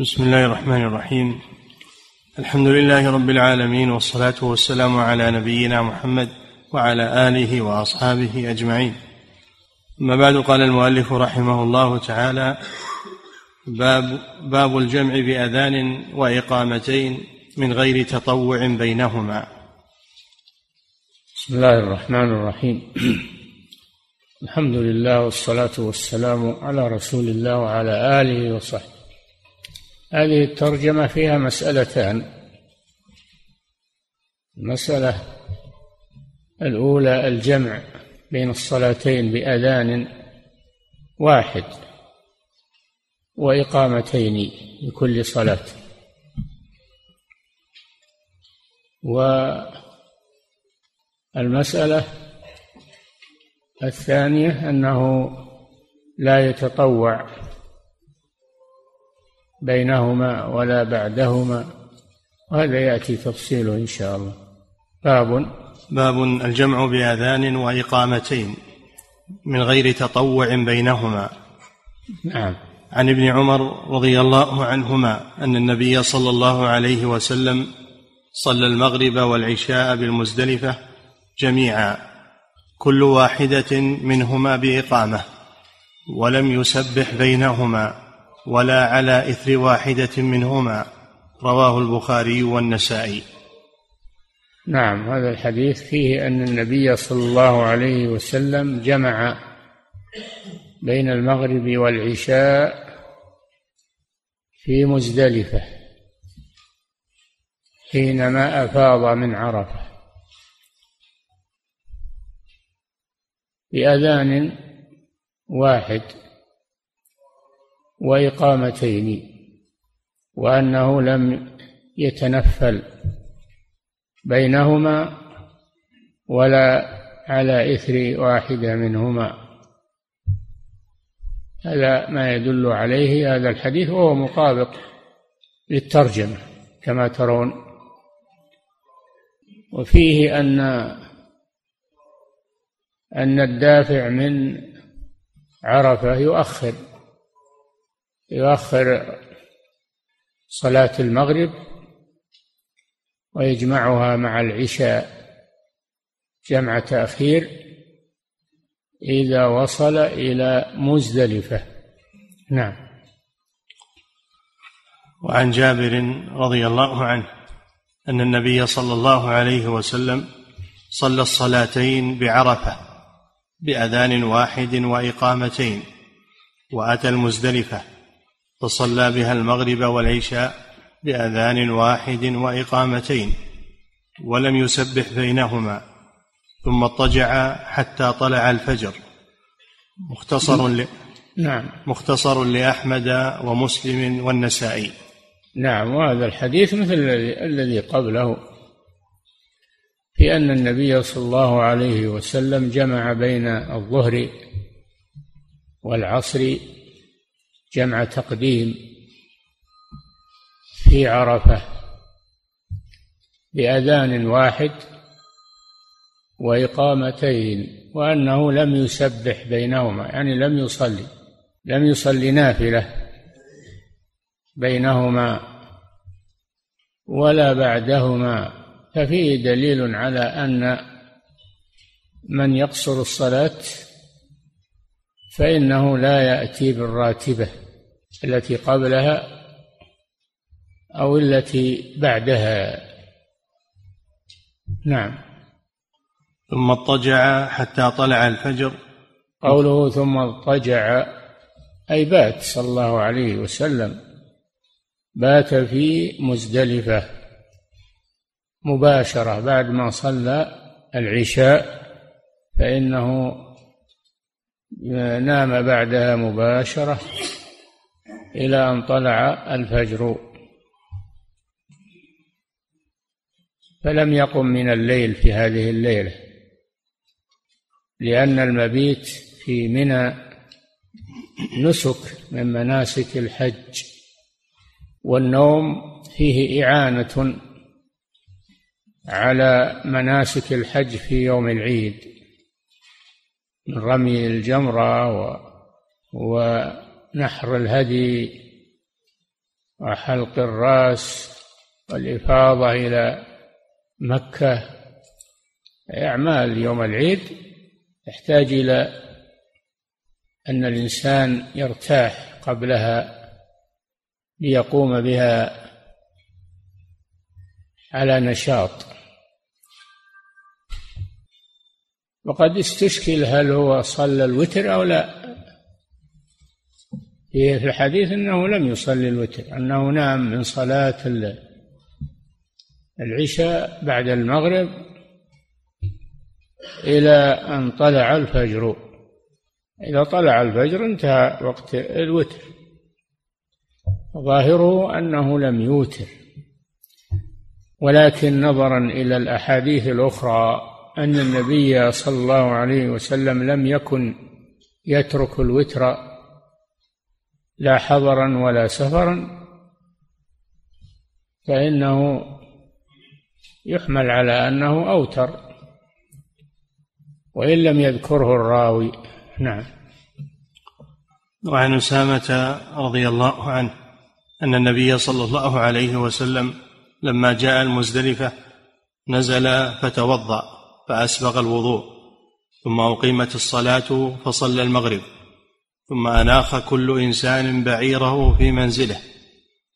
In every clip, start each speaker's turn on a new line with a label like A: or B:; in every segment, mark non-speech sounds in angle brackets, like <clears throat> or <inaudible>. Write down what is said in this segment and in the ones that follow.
A: بسم الله الرحمن الرحيم. الحمد لله رب العالمين والصلاة والسلام على نبينا محمد وعلى آله وأصحابه أجمعين. أما بعد قال المؤلف رحمه الله تعالى باب باب الجمع بأذان وإقامتين من غير تطوع بينهما.
B: بسم الله الرحمن الرحيم. الحمد لله والصلاة والسلام على رسول الله وعلى آله وصحبه هذه الترجمة فيها مسألتان. المسألة الأولى الجمع بين الصلاتين بأذان واحد وإقامتين لكل صلاة. والمسألة الثانية أنه لا يتطوع بينهما ولا بعدهما. وهذا يأتي تفصيله إن شاء الله. باب.
A: باب الجمع بأذان وإقامتين من غير تطوع بينهما.
B: نعم.
A: عن ابن عمر رضي الله عنهما أن النبي صلى الله عليه وسلم صلى المغرب والعشاء بالمزدلفة جميعا كل واحدة منهما بإقامة ولم يسبح بينهما. ولا على إثر واحدة منهما. رواه البخاري والنسائي.
B: نعم هذا الحديث فيه أن النبي صلى الله عليه وسلم جمع بين المغرب والعشاء في مزدلفة حينما أفاض من عرفة. بأذان واحد وإقامتين وأنه لم يتنفل بينهما ولا على إثر واحدة منهما. هذا ما يدل عليه هذا الحديث وهو مطابق للترجمة كما ترون. وفيه أن أن الدافع من عرفة يؤخر. يؤخر صلاة المغرب ويجمعها مع العشاء جمع تأخير إذا وصل إلى مزدلفة. نعم.
A: وعن جابر رضي الله عنه أن النبي صلى الله عليه وسلم صلى الصلاتين بعرفة بأذان واحد وإقامتين وأتى المزدلفة فصلى بها المغرب والعشاء بأذان واحد وإقامتين ولم يسبح بينهما ثم اضطجع حتى طلع الفجر. مختصر ل...
B: نعم.
A: مختصر لأحمد ومسلم والنسائي.
B: نعم وهذا الحديث مثل الذي قبله في أن النبي صلى الله عليه وسلم جمع بين الظهر والعصر جمع تقديم في عرفة بأذان واحد وإقامتين وأنه لم يسبح بينهما يعني لم يصلي لم يصلي نافلة بينهما ولا بعدهما. ففيه دليل على أن من يقصر الصلاة فإنه لا يأتي بالراتبة التي قبلها أو التي بعدها. نعم.
A: ثم اضطجع حتى طلع الفجر.
B: قوله ثم اضطجع أي بات صلى الله عليه وسلم. بات في مزدلفة مباشرة بعد ما صلى العشاء فإنه نام بعدها مباشرة إلى أن طلع الفجر. فلم يقم من الليل في هذه الليلة لأن المبيت في منى نسك من مناسك الحج والنوم فيه إعانة على مناسك الحج في يوم العيد. من رمي الجمرة و ونحر الهدي وحلق الرأس والإفاضة إلى مكة. أعمال يوم العيد تحتاج إلى أن الإنسان يرتاح قبلها ليقوم بها على نشاط. وقد استشكل هل هو صلى الوتر أو لا. في الحديث أنه لم يصلي الوتر أنه نام من صلاة العشاء بعد المغرب إلى أن طلع الفجر. إذا طلع الفجر انتهى وقت الوتر. ظاهره أنه لم يوتر. ولكن نظرا إلى الأحاديث الأخرى أن النبي صلى الله عليه وسلم لم يكن يترك الوتر لا حضرا ولا سفرا فإنه يحمل على أنه أوتر وإن لم يذكره الراوي. نعم.
A: وعن أسامة رضي الله عنه أن النبي صلى الله عليه وسلم لما جاء المزدلفة نزل فتوضأ. فأسبغ الوضوء ثم أقيمت الصلاة فصلى المغرب ثم أناخ كل إنسان بعيره في منزله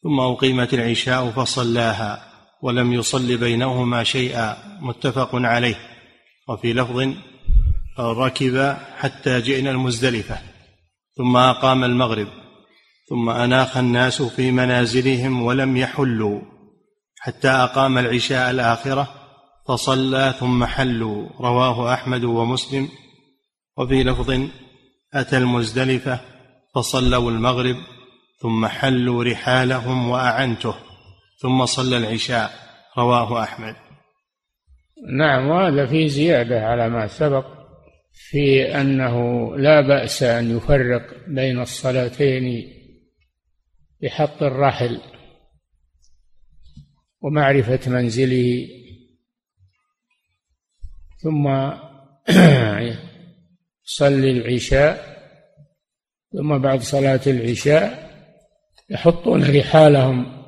A: ثم أقيمت العشاء فصلاها ولم يصل بينهما شيئا متفق عليه. وفي لفظ ركب حتى جئنا المزدلفة ثم أقام المغرب ثم أناخ الناس في منازلهم ولم يحلوا حتى أقام العشاء الآخرة فصلى ثم حلوا رواه أحمد ومسلم. وفي لفظ أتى المزدلفة فصلوا المغرب ثم حلوا رحالهم وأعنته ثم صلى العشاء رواه أحمد.
B: نعم وهذا فيه زيادة على ما سبق في أنه لا بأس أن يفرق بين الصلاتين بحط الرحل ومعرفة منزله. ثم <clears throat> صلي العشاء ثم بعد صلاة العشاء يحطون رحالهم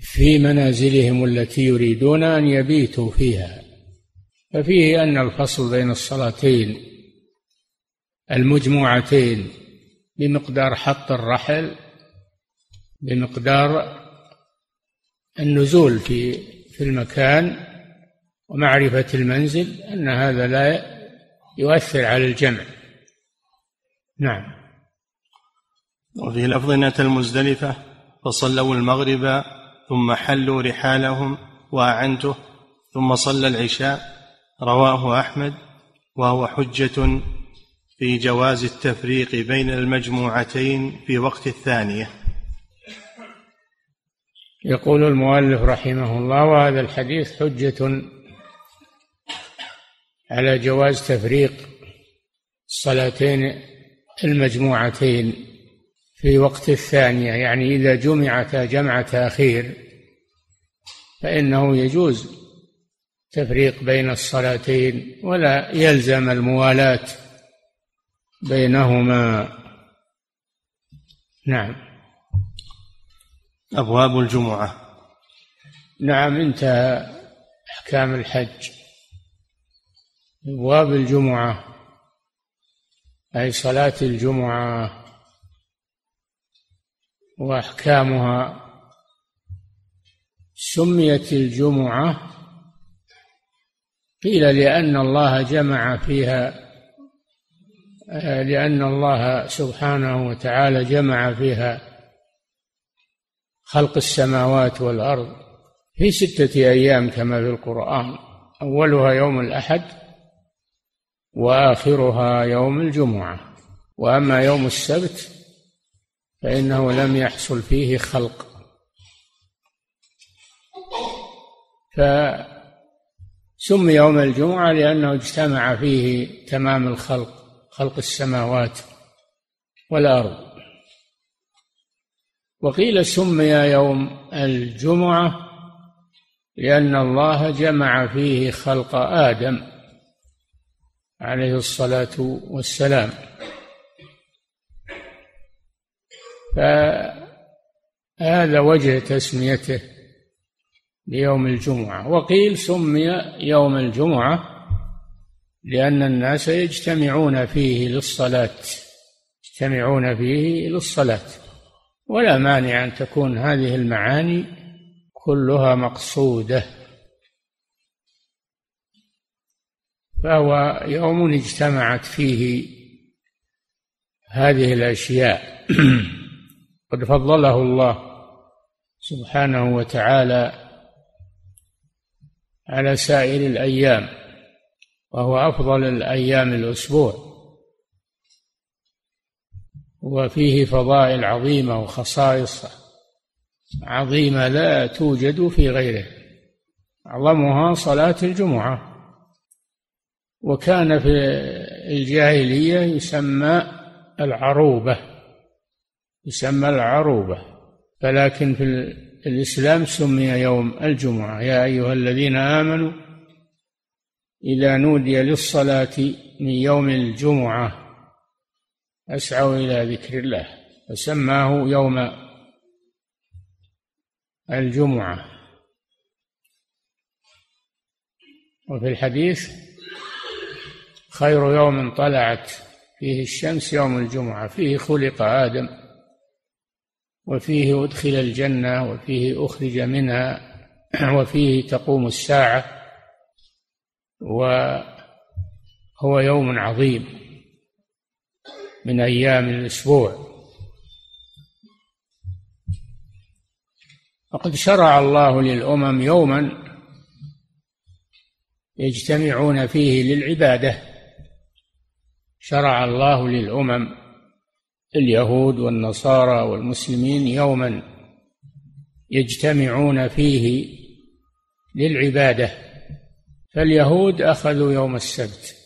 B: في منازلهم التي يريدون أن يبيتوا فيها. ففيه أن الفصل بين الصلاتين المجموعتين بمقدار حط الرحل بمقدار النزول في في المكان ومعرفة المنزل أن هذا لا يؤثر على الجمع. نعم.
A: وفي لفظ أتى المزدلفة فصلوا المغرب ثم حلوا رحالهم وأعنته ثم صلى العشاء. رواه أحمد وهو حجة في جواز التفريق بين المجموعتين في وقت الثانية.
B: يقول المؤلف رحمه الله وهذا الحديث حجة على جواز تفريق الصلاتين المجموعتين في وقت الثانية يعني إذا جمعتا جمع تأخير فإنه يجوز تفريق بين الصلاتين ولا يلزم الموالاة بينهما. نعم.
A: أبواب الجمعة.
B: نعم انتهى أحكام الحج. أبواب الجمعة أي صلاة الجمعة وأحكامها. سميت الجمعة قيل لأن الله جمع فيها لأن الله سبحانه وتعالى جمع فيها خلق السماوات والأرض في ستة أيام كما في القرآن أولها يوم الأحد وآخرها يوم الجمعة. وأما يوم السبت فإنه لم يحصل فيه خلق. فسمي يوم الجمعة لأنه اجتمع فيه تمام الخلق خلق السماوات والأرض. وقيل سمي يوم الجمعة لأن الله جمع فيه خلق آدم. عليه الصلاة والسلام. هذا وجه تسميته بيوم الجمعة. وقيل سمي يوم الجمعة لأن الناس يجتمعون فيه للصلاة يجتمعون فيه للصلاة. ولا مانع أن تكون هذه المعاني كلها مقصودة. فهو يوم اجتمعت فيه هذه الأشياء. <clears throat> قد فضله الله سبحانه وتعالى على سائر الأيام وهو أفضل الأيام الأسبوع. وفيه فضائل عظيمة وخصائص عظيمة لا توجد في غيره. أعظمها صلاة الجمعة. وكان في الجاهلية يسمى العروبة يسمى العروبة فلكن في الإسلام سمي يوم الجمعة. يا أيها الذين آمنوا إذا نودي للصلاة من يوم الجمعة أسعوا إلى ذكر الله. فسماه يوم الجمعة. وفي الحديث خير يوم طلعت فيه الشمس يوم الجمعة فيه خلق آدم وفيه أدخل الجنة وفيه أخرج منها <clears throat> وفيه تقوم الساعة وهو يوم عظيم من أيام الأسبوع. وقد شرع الله للأمم يوما يجتمعون فيه للعبادة. شرع الله للأمم اليهود والنصارى والمسلمين يوما يجتمعون فيه للعبادة. فاليهود أخذوا يوم السبت.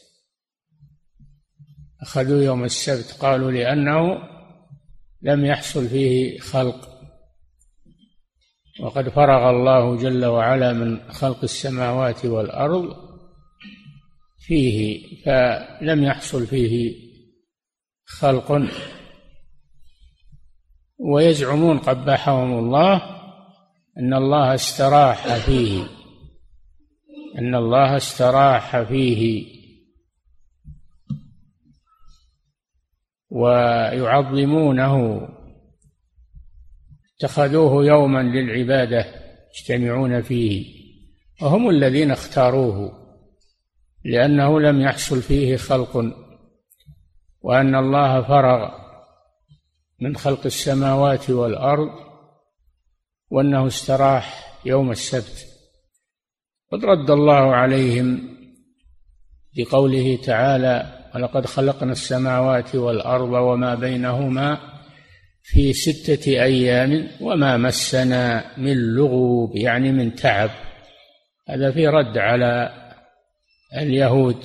B: أخذوا يوم السبت قالوا لأنه لم يحصل فيه خلق. وقد فرغ الله جل وعلا من خلق السماوات والأرض فيه فلم يحصل فيه خلق. ويزعمون قبحهم الله أن الله استراح فيه أن الله استراح فيه. ويعظمونه. اتخذوه يوما للعبادة يجتمعون فيه. وهم الذين اختاروه. لأنه لم يحصل فيه خلق وأن الله فرغ من خلق السماوات والأرض وأنه استراح يوم السبت. قد رد الله عليهم بقوله تعالى ولقد خلقنا السماوات والأرض وما بينهما في ستة أيام وما مسنا من لغوب يعني من تعب. هذا في رد على اليهود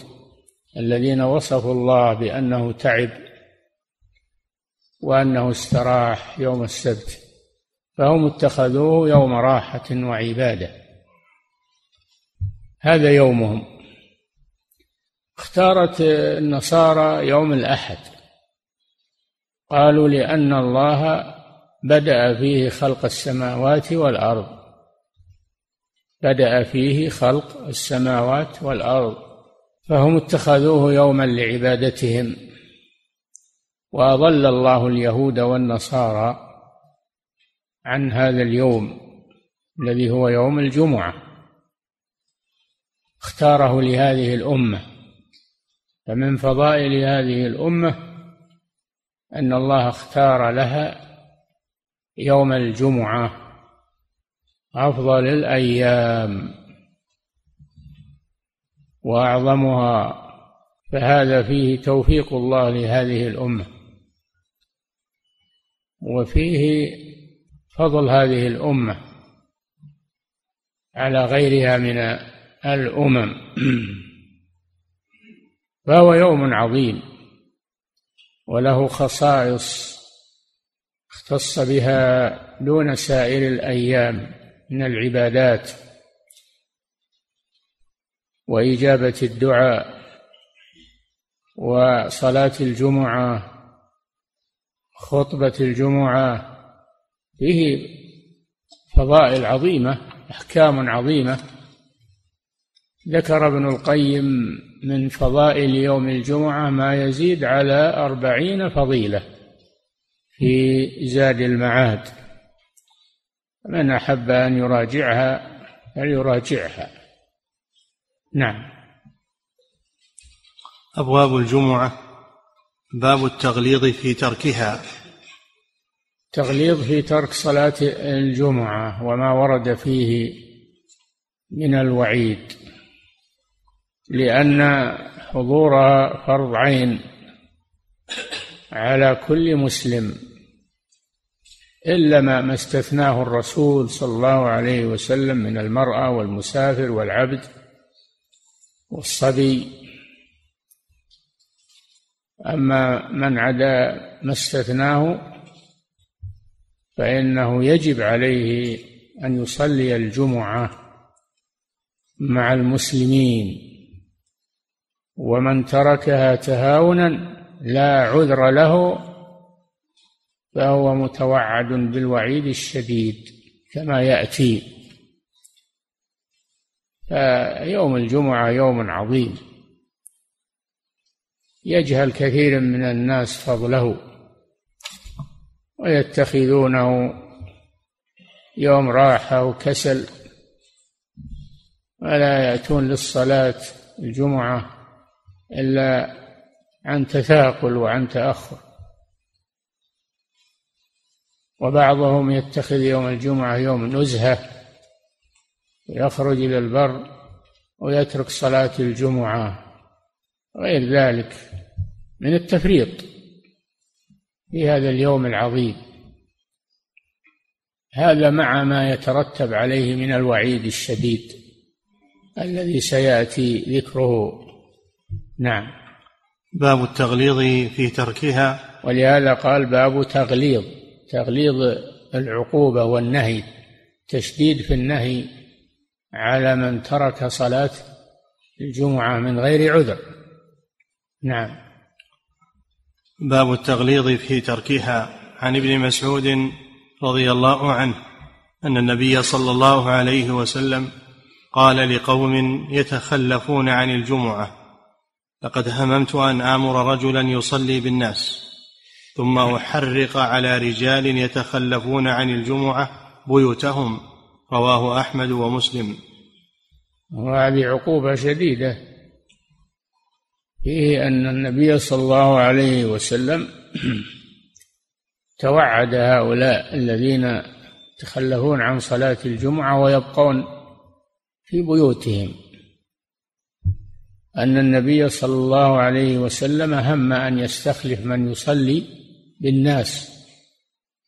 B: الذين وصفوا الله بأنه تعب وأنه استراح يوم السبت فهم اتخذوه يوم راحة وعبادة. هذا يومهم. اختارت النصارى يوم الأحد. قالوا لأن الله بدأ فيه خلق السماوات والأرض. بدأ فيه خلق السماوات والأرض فهم اتخذوه يوما لعبادتهم. وأضل الله اليهود والنصارى عن هذا اليوم الذي هو يوم الجمعة. اختاره لهذه الأمة. فمن فضائل هذه الأمة أن الله اختار لها يوم الجمعة. أفضل الأيام. وأعظمها فهذا فيه توفيق الله لهذه الأمة. وفيه فضل هذه الأمة على غيرها من الأمم. <clears throat> فهو يوم عظيم وله خصائص اختص بها دون سائر الأيام. من العبادات وإجابة الدعاء وصلاة الجمعة خطبة الجمعة فيه فضائل عظيمة أحكام عظيمة. ذكر ابن القيم من فضائل يوم الجمعة ما يزيد على أربعين فضيلة في زاد المعاد. من أحب أن يراجعها فليراجعها. نعم.
A: أبواب الجمعة باب التغليظ في تركها.
B: تغليظ في ترك صلاة الجمعة وما ورد فيه من الوعيد لأن حضورها فرض عين على كل مسلم. إلا ما استثناه الرسول صلى الله عليه وسلم من المرأة والمسافر والعبد والصبي. أما من عدا ما استثناه فإنه يجب عليه أن يصلي الجمعة مع المسلمين ومن تركها تهاونا لا عذر له فهو متوعد بالوعيد الشديد كما يأتي. فيوم الجمعة يوم عظيم. يجهل كثير من الناس فضله. ويتخذونه يوم راحة وكسل. ولا يأتون للصلاة الجمعة إلا عن تثاقل وعن تأخر. وبعضهم يتخذ يوم الجمعة يوم نزهة ويخرج إلى البر ويترك صلاة الجمعة غير ذلك من التفريط في هذا اليوم العظيم. هذا مع ما يترتب عليه من الوعيد الشديد الذي سيأتي ذكره. نعم.
A: باب التغليظ في تركها.
B: ولهذا قال باب تغليظ. تغليظ العقوبة والنهي تشديد في النهي على من ترك صلاة الجمعة من غير عذر. نعم.
A: باب التغليظ في تركها. عن ابن مسعود رضي الله عنه أن النبي صلى الله عليه وسلم قال لقوم يتخلفون عن الجمعة لقد هممت أن آمر رجلا يصلي بالناس. ثم أحرق على رجال يتخلفون عن الجمعة بيوتهم. رواه أحمد ومسلم.
B: وهذه عقوبة شديدة. فيه أن النبي صلى الله عليه وسلم <clears throat> توعد هؤلاء الذين يتخلفون عن صلاة الجمعة ويبقون في بيوتهم. أن النبي صلى الله عليه وسلم هم أن يستخلف من يصلي بالناس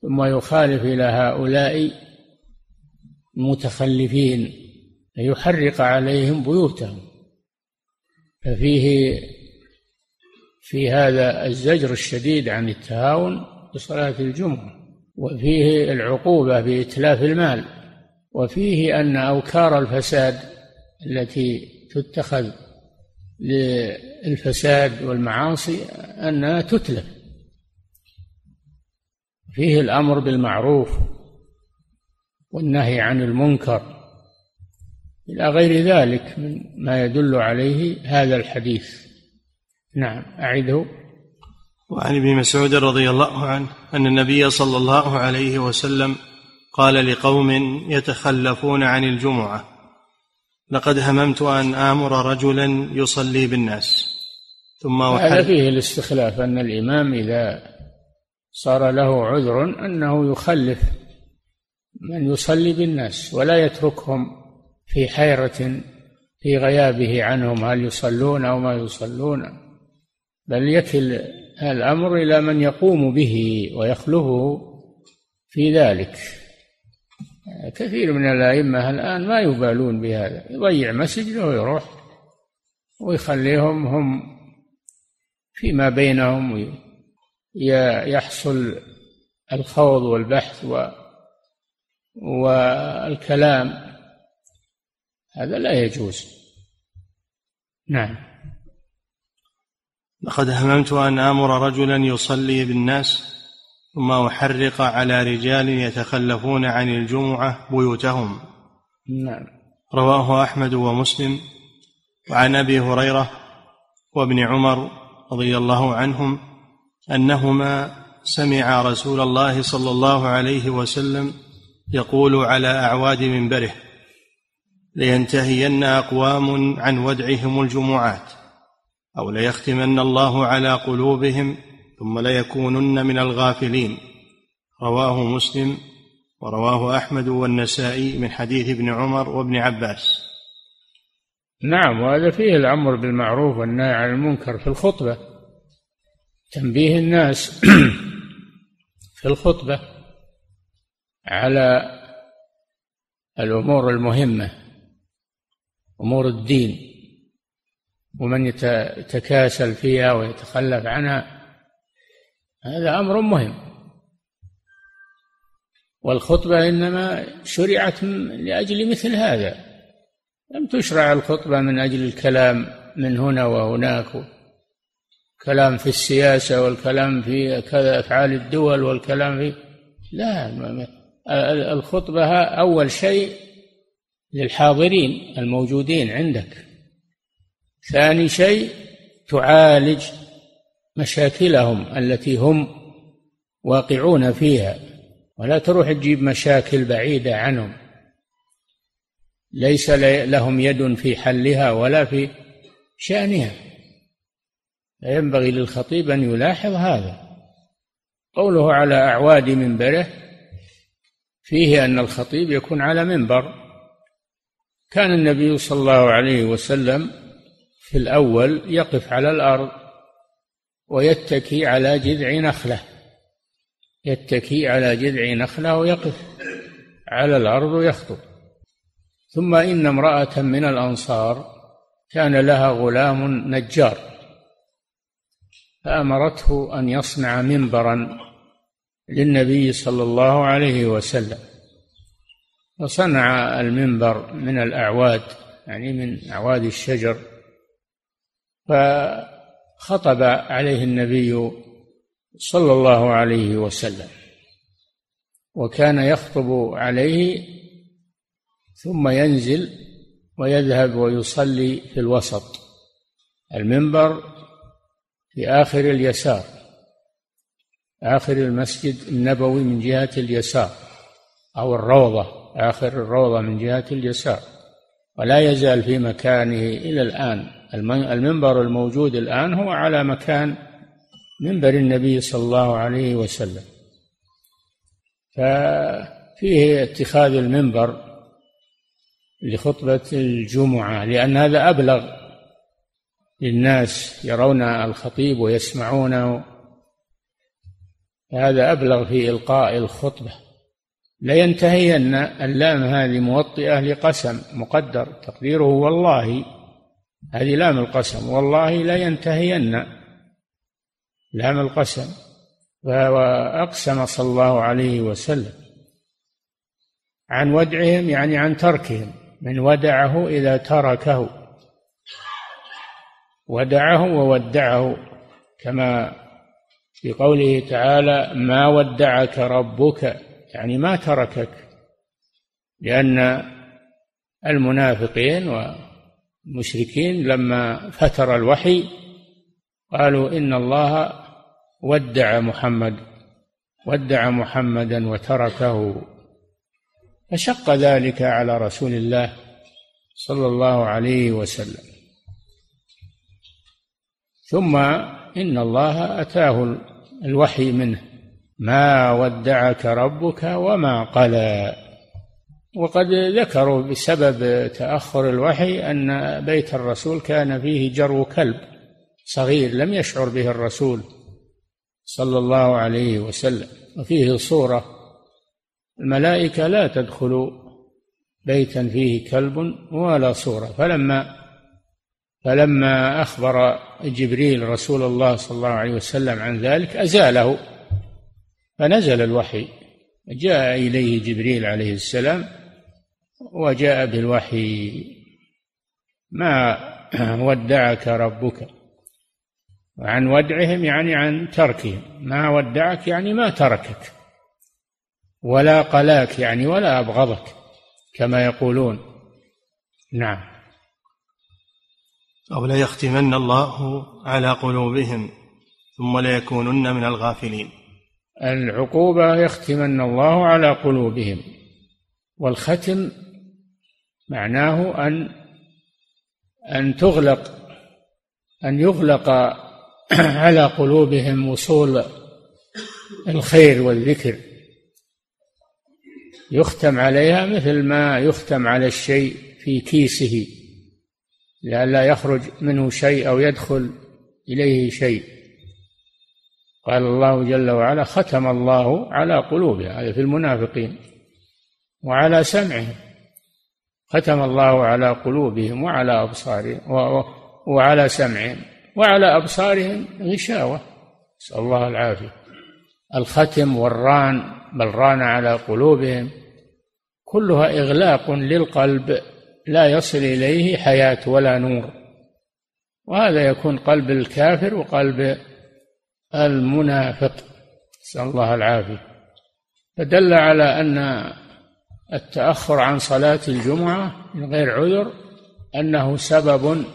B: ثم يخالف إلى هؤلاء المتخلفين ليحرق عليهم بيوتهم. ففيه في هذا الزجر الشديد عن التهاون بصلاة الجمعة وفيه العقوبة بإتلاف المال وفيه أن أوكار الفساد التي تتخذ للفساد والمعاصي أنها تتلف. فيه الأمر بالمعروف والنهي عن المنكر إلى غير ذلك من ما يدل عليه هذا الحديث. نعم أعده.
A: وعن ابن مسعود رضي الله عنه أن النبي صلى الله عليه وسلم قال لقوم يتخلفون عن الجمعة لقد هممت أن آمر رجلا يصلي بالناس ثم
B: هذا فيه الاستخلاف أن الإمام إذا صار له عذر أنه يخلف من يصلي بالناس ولا يتركهم في حيرة في غيابه عنهم هل يصلون أو ما يصلون بل يكل الأمر إلى من يقوم به ويخلفه في ذلك. كثير من الأئمة الآن ما يبالون بهذا يضيع مسجده ويروح ويخليهم هم فيما بينهم يحصل الخوض والبحث و والكلام هذا لا يجوز. نعم.
A: لقد هممت أن آمر رجلا يصلي بالناس ثم أحرق على رجال يتخلفون عن الجمعة بيوتهم.
B: نعم.
A: رواه أحمد ومسلم. وعن أبي هريرة وابن عمر رضي الله عنهم أنهما سمع رسول الله صلى الله عليه وسلم يقول على أعواد منبره لينتهين أقوام عن ودعهم الجمعات أو ليختمن الله على قلوبهم ثم ليكونن من الغافلين. رواه مسلم ورواه أحمد والنسائي من حديث ابن عمر وابن عباس.
B: نعم وهذا فيه الأمر بالمعروف والنهي عن المنكر في الخطبة. تنبيه الناس <clears throat> في الخطبة على الأمور المهمة أمور الدين ومن يتكاسل فيها ويتخلف عنها هذا أمر مهم. والخطبة إنما شرعت لأجل مثل هذا. لم تشرع الخطبة من أجل الكلام من هنا وهناك كلام في السياسة والكلام في كذا أفعال الدول والكلام في لا الخطبة أول شيء للحاضرين الموجودين عندك. ثاني شيء تعالج مشاكلهم التي هم واقعون فيها ولا تروح تجيب مشاكل بعيدة عنهم. ليس لهم يد في حلها ولا في شأنها. ينبغي للخطيب أن يلاحظ هذا. قوله على أعواد منبره فيه أن الخطيب يكون على منبر. كان النبي صلى الله عليه وسلم في الأول يقف على الأرض ويتكي على جذع نخلة. يتكي على جذع نخلة ويقف على الأرض ويخطب. ثم إن امرأة من الأنصار كان لها غلام نجار. فأمرته أن يصنع منبرا للنبي صلى الله عليه وسلم. فصنع المنبر من الأعواد يعني من أعواد الشجر. ف خطب عليه النبي صلى الله عليه وسلم وكان يخطب عليه ثم ينزل ويذهب ويصلي في الوسط. المنبر في آخر اليسار آخر المسجد النبوي من جهة اليسار أو الروضة آخر الروضة من جهة اليسار. ولا يزال في مكانه إلى الآن. المنبر الموجود الآن هو على مكان منبر النبي صلى الله عليه وسلم. ففيه اتخاذ المنبر لخطبة الجمعة لأن هذا أبلغ للناس يرون الخطيب ويسمعونه هذا أبلغ في إلقاء الخطبة. لينتهين اللام هذه موطئة لقسم مقدر. تقديره والله هذه لام القسم. والله لا ينتهين لام القسم. وأقسم صلى الله عليه وسلم عن ودعهم يعني عن تركهم من ودعه إذا تركه. ودعه وودعه كما في قوله تعالى ما ودعك ربك يعني ما تركك لأن المنافقين المشركين لما فتر الوحي قالوا إن الله ودع محمد ودع محمدا وتركه. فشق ذلك على رسول الله صلى الله عليه وسلم. ثم إن الله أتاه الوحي منه. ما ودعك ربك وما قلى. وقد ذكروا بسبب تأخر الوحي أن بيت الرسول كان فيه جرو كلب صغير لم يشعر به الرسول صلى الله عليه وسلم. وفيه صورة الملائكة لا تدخل بيتا فيه كلب ولا صورة. فلما فلما أخبر جبريل رسول الله صلى الله عليه وسلم عن ذلك أزاله. فنزل الوحي. جاء إليه جبريل عليه السلام وجاء بالوحي. ما ودعك ربك؟ وعن ودعهم يعني عن تركهم. ما ودعك يعني ما تركك. ولا قلاك يعني ولا أبغضك كما يقولون. نعم.
A: أو لا يختمن الله على قلوبهم ثم ليكونن من الغافلين.
B: العقوبة يختمن الله على قلوبهم والختم معناه أن أن تغلق أن يغلق <clears throat> على قلوبهم وصول الخير والذكر. يختم عليها مثل ما يختم على الشيء في كيسه. لئلا يخرج منه شيء أو يدخل إليه شيء. قال الله جل وعلا ختم الله على قلوبها هذا في المنافقين وعلى سمعهم. ختم الله على قلوبهم وعلى أبصارهم وعلى سمعهم وعلى أبصارهم غشاوة. نسأل الله العافية. الختم والران بل ران على قلوبهم كلها إغلاق للقلب. لا يصل إليه حياة ولا نور. وهذا يكون قلب الكافر وقلب المنافق. نسأل الله العافية. فدل على أن التأخر عن صلاة الجمعة من غير عذر أنه سبب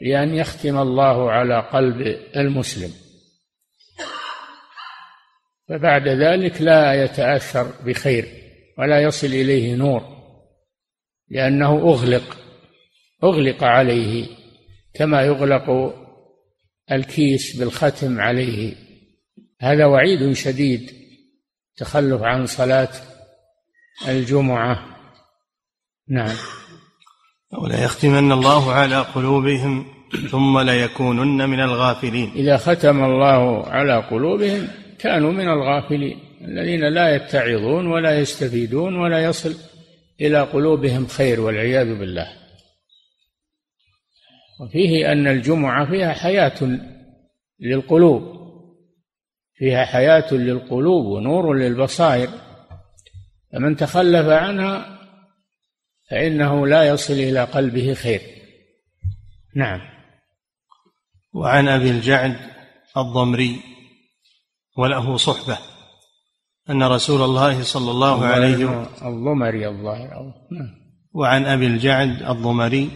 B: لأن يختم الله على قلب المسلم. فبعد ذلك لا يتأثر بخير ولا يصل إليه نور. لأنه أغلق أغلق عليه كما يغلق الكيس بالختم عليه. هذا وعيد شديد تخلف عن صلاة الجمعة. نعم.
A: ولا يختمن الله على قلوبهم ثم ليكونن من الغافلين.
B: إذا ختم الله على قلوبهم كانوا من الغافلين الذين لا يتعظون ولا يستفيدون ولا يصل. إلى قلوبهم خير والعياذ بالله. وفيه أن الجمعة فيها حياة للقلوب فيها حياة للقلوب ونور للبصائر. فمن تخلف عنها فإنه لا يصل إلى قلبه خير. نعم.
A: وعن أبي الجعد الضمري وله صحبة. أن رسول الله صلى الله عليه وسلم
B: الضمري الظاهر نعم.
A: وعن أبي الجعد الضمري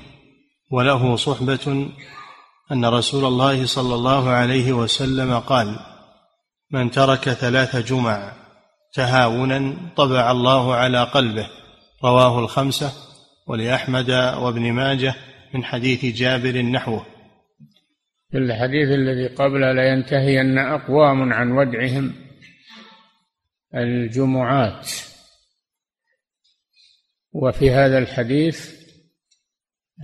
A: وله صحبة أن رسول الله صلى الله عليه وسلم قال من ترك ثلاث جمع تهاونا طبع الله على قلبه. رواه الخمسة ولأحمد وابن ماجه من حديث جابر نحوه.
B: في الحديث الذي قبل لينتهين أقوام عن ودعهم الجمعات. وفي هذا الحديث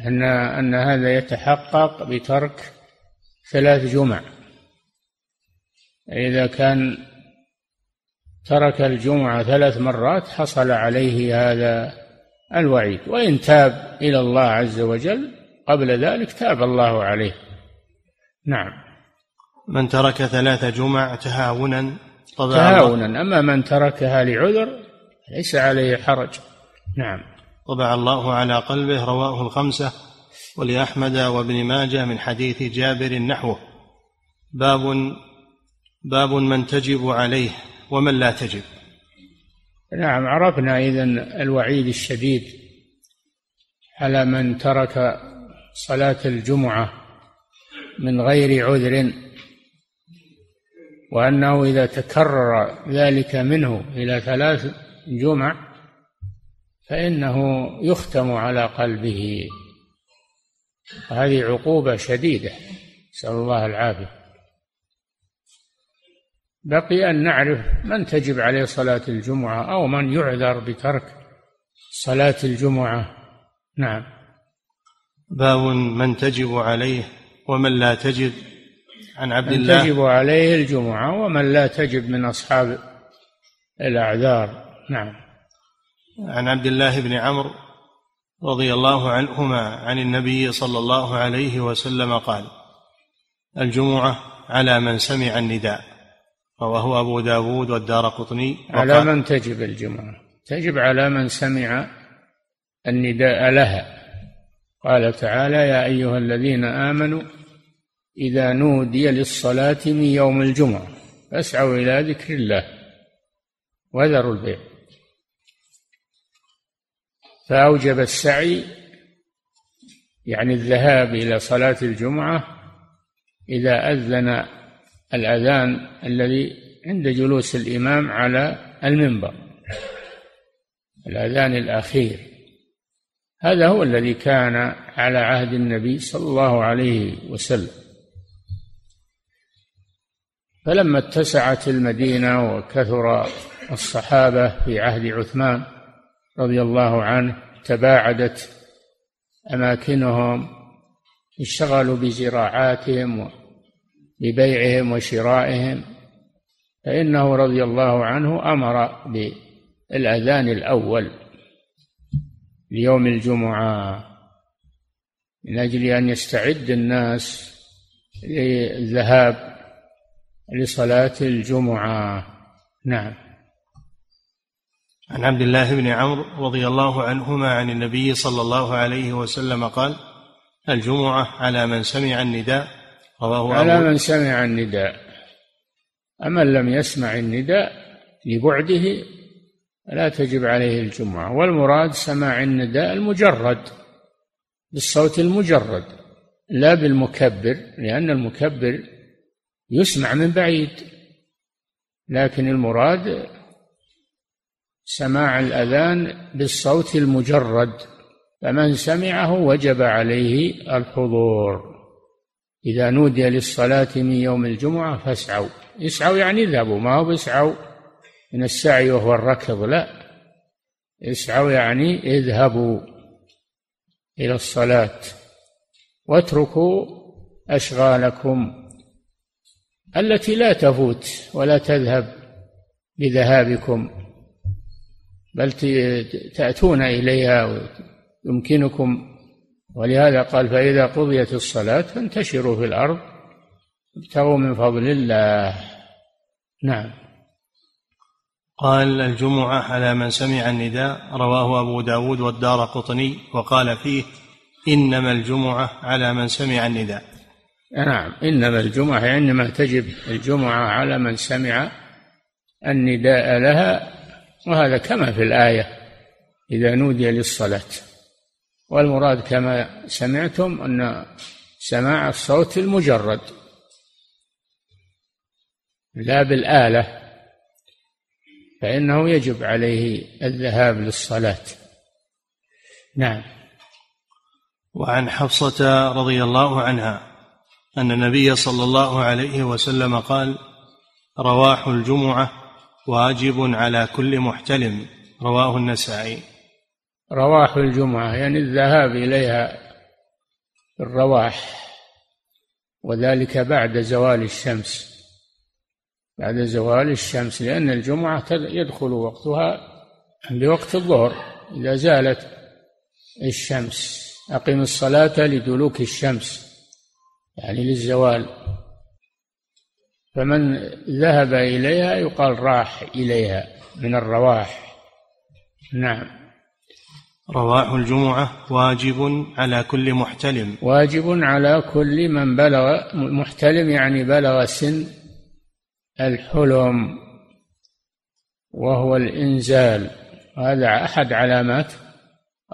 B: أن أن هذا يتحقق بترك ثلاث جمع. إذا كان ترك الجمعة ثلاث مرات حصل عليه هذا الوعيد وإن تاب إلى الله عز وجل قبل ذلك تاب الله عليه. نعم.
A: من ترك ثلاث جمع تهاونا
B: تهاونا. أما من تركها لعذر ليس عليه حرج. نعم.
A: طبع الله على قلبه رواه الخمسة ولأحمد وابن ماجه من حديث جابر نحوه. باب باب من تجب عليه ومن لا تجب.
B: نعم عرفنا إذا الوعيد الشديد على من ترك صلاة الجمعة من غير عذر. وأنه إذا تكرر ذلك منه إلى ثلاث جمع فإنه يختم على قلبه. هذه عقوبة شديدة. نسأل الله العافية. بقي أن نعرف من تجب عليه صلاة الجمعة أو من يعذر بترك صلاة الجمعة. نعم.
A: باب من تجب عليه ومن لا تجب. عن عبد الله.
B: تجب عليه الجمعة ومن لا تجب من أصحاب الأعذار. نعم.
A: عن عبد الله بن عمرو رضي الله عنهما عن النبي صلى الله عليه وسلم قال الجمعة على من سمع النداء. رواه أبو داود والدار قطني.
B: على من تجب الجمعة؟ تجب على من سمع النداء لها. قال تعالى يا أيها الذين آمنوا إذا نودي للصلاة من يوم الجمعة. فاسعوا إلى ذكر الله. وذروا البيع. فأوجب السعي يعني الذهاب إلى صلاة الجمعة إذا أذن الأذان الذي عند جلوس الإمام على المنبر. الأذان الأخير. هذا هو الذي كان على عهد النبي صلى الله عليه وسلم. فلما اتسعت المدينة وكثر الصحابة في عهد عثمان رضي الله عنه تباعدت أماكنهم اشتغلوا بزراعاتهم ببيعهم وشرائهم فإنه رضي الله عنه أمر بالأذان الأول ليوم الجمعة من أجل أن يستعد الناس للذهاب لصلاة الجمعة. نعم.
A: عن عبد الله بن عمرو رضي الله عنهما عن النبي صلى الله عليه وسلم قال الجمعة على من سمع النداء.
B: رواه على من سمع النداء. أما لم يسمع النداء لبعده لا تجب عليه الجمعة. والمراد سماع النداء المجرد بالصوت المجرد لا بالمكبر لأن المكبر يسمع من بعيد لكن المراد سماع الأذان بالصوت المجرد فمن سمعه وجب عليه الحضور. إذا نودي للصلاة من يوم الجمعة فاسعوا. اسعوا يعني اذهبوا ما هو باسعوا من السعي وهو الركض لا. اسعوا يعني اذهبوا إلى الصلاة. واتركوا أشغالكم. التي لا تفوت ولا تذهب بذهابكم بل تأتون إليها يمكنكم ولهذا قال فإذا قضيت الصلاة فانتشروا في الأرض ابتغوا من فضل الله. نعم.
A: قال الجمعة على من سمع النداء رواه أبو داود والدار قطني وقال فيه إنما الجمعة على من سمع النداء.
B: نعم إنما الجمعة إنما تجب الجمعة على من سمع النداء لها وهذا كما في الآية إذا نودي للصلاة. والمراد كما سمعتم أن سماع الصوت المجرد لا بالآلة فإنه يجب عليه الذهاب للصلاة. نعم.
A: وعن حفصة رضي الله عنها أن النبي صلى الله عليه وسلم قال رواح الجمعة واجب على كل محتلم. رواه النسائي.
B: رواح الجمعة يعني الذهاب إليها الرواح وذلك بعد زوال الشمس. بعد زوال الشمس لأن الجمعة يدخل وقتها بوقت الظهر إذا زالت الشمس. أقم الصلاة لدلوك الشمس. يعني للزوال. فمن ذهب إليها يقال راح إليها من الرواح. نعم.
A: رواح الجمعة واجب على كل محتلم.
B: واجب على كل من بلغ محتلم يعني بلغ سن الحلم وهو الإنزال. هذا أحد علامات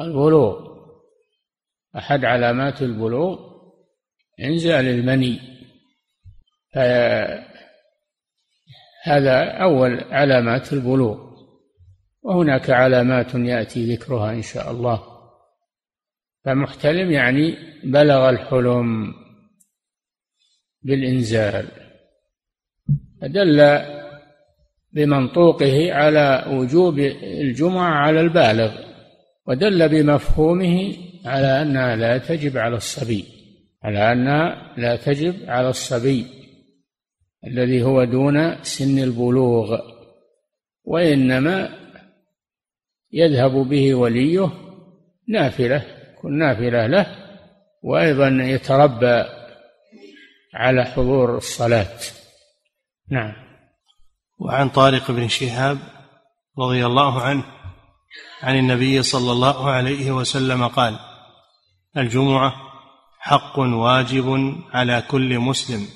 B: البلوغ. أحد علامات البلوغ. إنزال المني. هذا أول علامات البلوغ. وهناك علامات يأتي ذكرها إن شاء الله. فمحتلم يعني بلغ الحلم بالإنزال. فدل بمنطوقه على وجوب الجمعة على البالغ. ودل بمفهومه على أنها لا تجب على الصبي. على انها لا تجب على الصبي الذي هو دون سن البلوغ وإنما يذهب به وليه نافلة يكون نافلة له وأيضا يتربى على حضور الصلاة. نعم.
A: وعن طارق بن شهاب رضي الله عنه عن النبي صلى الله عليه وسلم قال الجمعة حق واجب على كل مسلم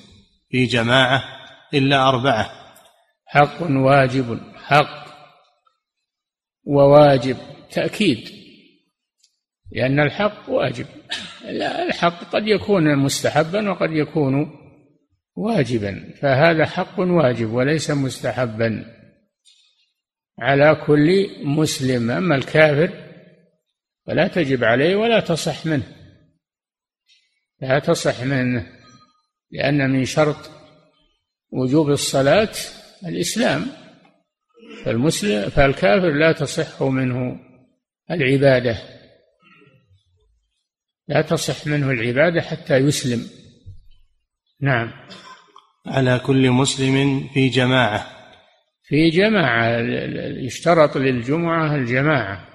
A: في جماعة إلا أربعة.
B: حق واجب حق وواجب تأكيد. لأن الحق واجب. الحق قد يكون مستحبا وقد يكون واجبا. فهذا حق واجب وليس مستحبا على كل مسلم. أما الكافر فلا تجب عليه ولا تصح منه. لا تصح منه لأن من شرط وجوب الصلاة الإسلام. فالمسلم فالكافر لا تصح منه العبادة. لا تصح منه العبادة حتى يسلم. نعم.
A: على كل مسلم في جماعة.
B: في جماعة يشترط للجمعة الجماعة.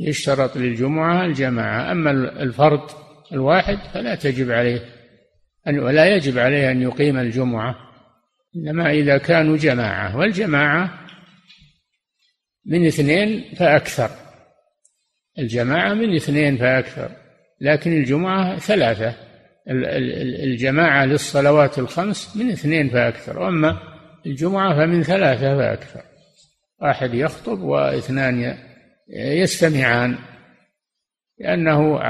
B: يشترط للجمعة الجماعة. أما الفرد الواحد فلا تجب عليه أن ولا يجب عليه أن يقيم الجمعة إنما إذا كانوا جماعة والجماعة من اثنين فأكثر. الجماعة من اثنين فأكثر لكن الجمعة ثلاثة. الجماعة للصلوات الخمس من اثنين فأكثر وأما الجمعة فمن ثلاثة فأكثر. واحد يخطب واثنان يستمعان لأنه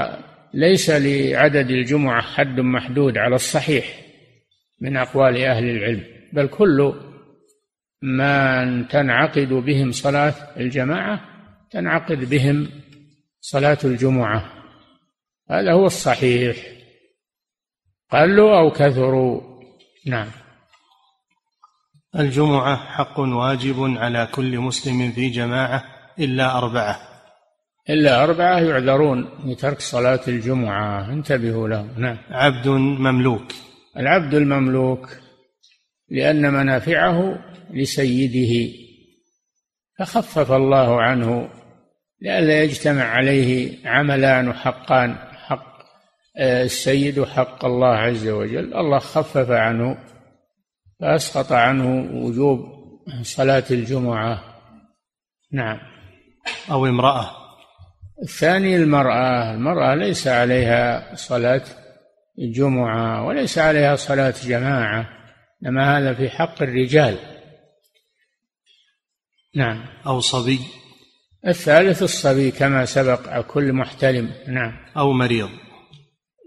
B: ليس لعدد الجمعة حد محدود على الصحيح من أقوال أهل العلم بل كل من تنعقد بهم صلاة الجماعة تنعقد بهم صلاة الجمعة. هذا هو الصحيح. قلوا أو كثروا. نعم.
A: الجمعة حق واجب على كل مسلم في جماعة إلا أربعة.
B: إلا أربعة يعذرون لترك صلاة الجمعة. انتبهوا له. نعم.
A: عبد مملوك.
B: العبد المملوك لأن منافعه لسيده فخفف الله عنه لئلا يجتمع عليه عملان وحقان حق آه، السيد وحق الله عز وجل. الله خفف عنه فأسقط عنه وجوب صلاة الجمعة. نعم.
A: أو امرأة.
B: الثاني المرأة المرأة ليس عليها صلاة الجمعة وليس عليها صلاة جماعة إنما هذا في حق الرجال. نعم.
A: أو صبي.
B: الثالث الصبي كما سبق كل محتلم نعم.
A: أو مريض.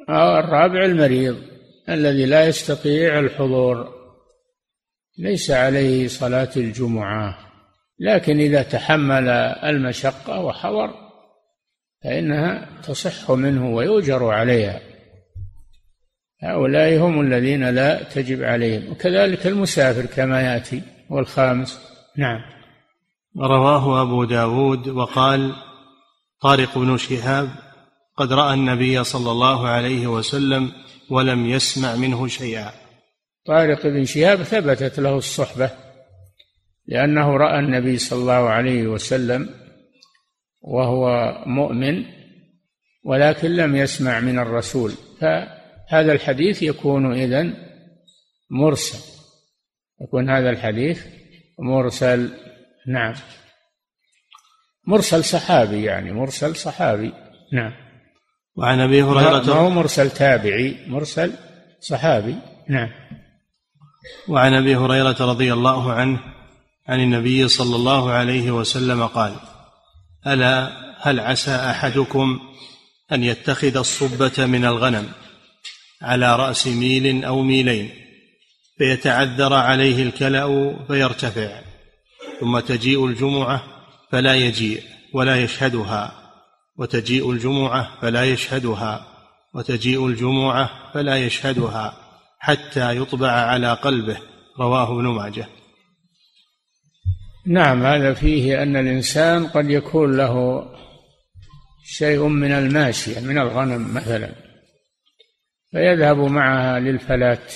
B: أو الرابع المريض الذي لا يستطيع الحضور. ليس عليه صلاة الجمعة لكن إذا تحمل المشقة وحضر فإنها تصح منه ويؤجر عليها. هؤلاء هم الذين لا تجب عليهم. وكذلك المسافر كما يأتي والخامس. نعم.
A: رواه أبو داود وقال طارق بن شهاب قد رأى النبي صلى الله عليه وسلم ولم يسمع منه شيئا.
B: طارق بن شهاب ثبتت له الصحبة لأنه رأى النبي صلى الله عليه وسلم وهو مؤمن ولكن لم يسمع من الرسول. فهذا الحديث يكون إذن مرسل. يكون هذا الحديث مرسل نعم. مرسل صحابي يعني مرسل صحابي نعم.
A: وعن أبي هريرة
B: ما هو مرسل تابعي مرسل صحابي نعم.
A: وعن أبي هريرة رضي الله عنه عن النبي صلى الله عليه وسلم قال ألا هل عسى أحدكم أن يتخذ الصبة من الغنم على رأس ميل أو ميلين فيتعذر عليه الكلأ فيرتفع ثم تجيء الجمعة فلا يجيء ولا يشهدها وتجيء الجمعة فلا يشهدها وتجيء الجمعة فلا يشهدها حتى يطبع على قلبه رواه ابن ماجه.
B: نعم هذا فيه أن الإنسان قد يكون له شيء من الماشية من الغنم مثلا فيذهب معها للفلات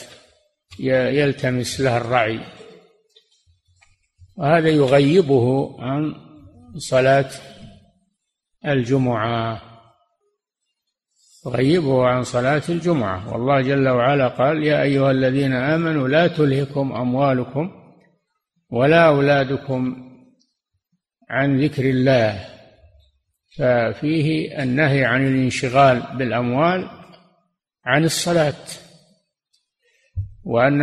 B: يلتمس لها الرعي. وهذا يغيبه عن صلاة الجمعة يغيبه عن صلاة الجمعة. والله جل وعلا قال يا أيها الذين آمنوا لا تلهكم أموالكم ولا أولادكم عن ذكر الله ففيه النهي عن الانشغال بالأموال عن الصلاة. وأن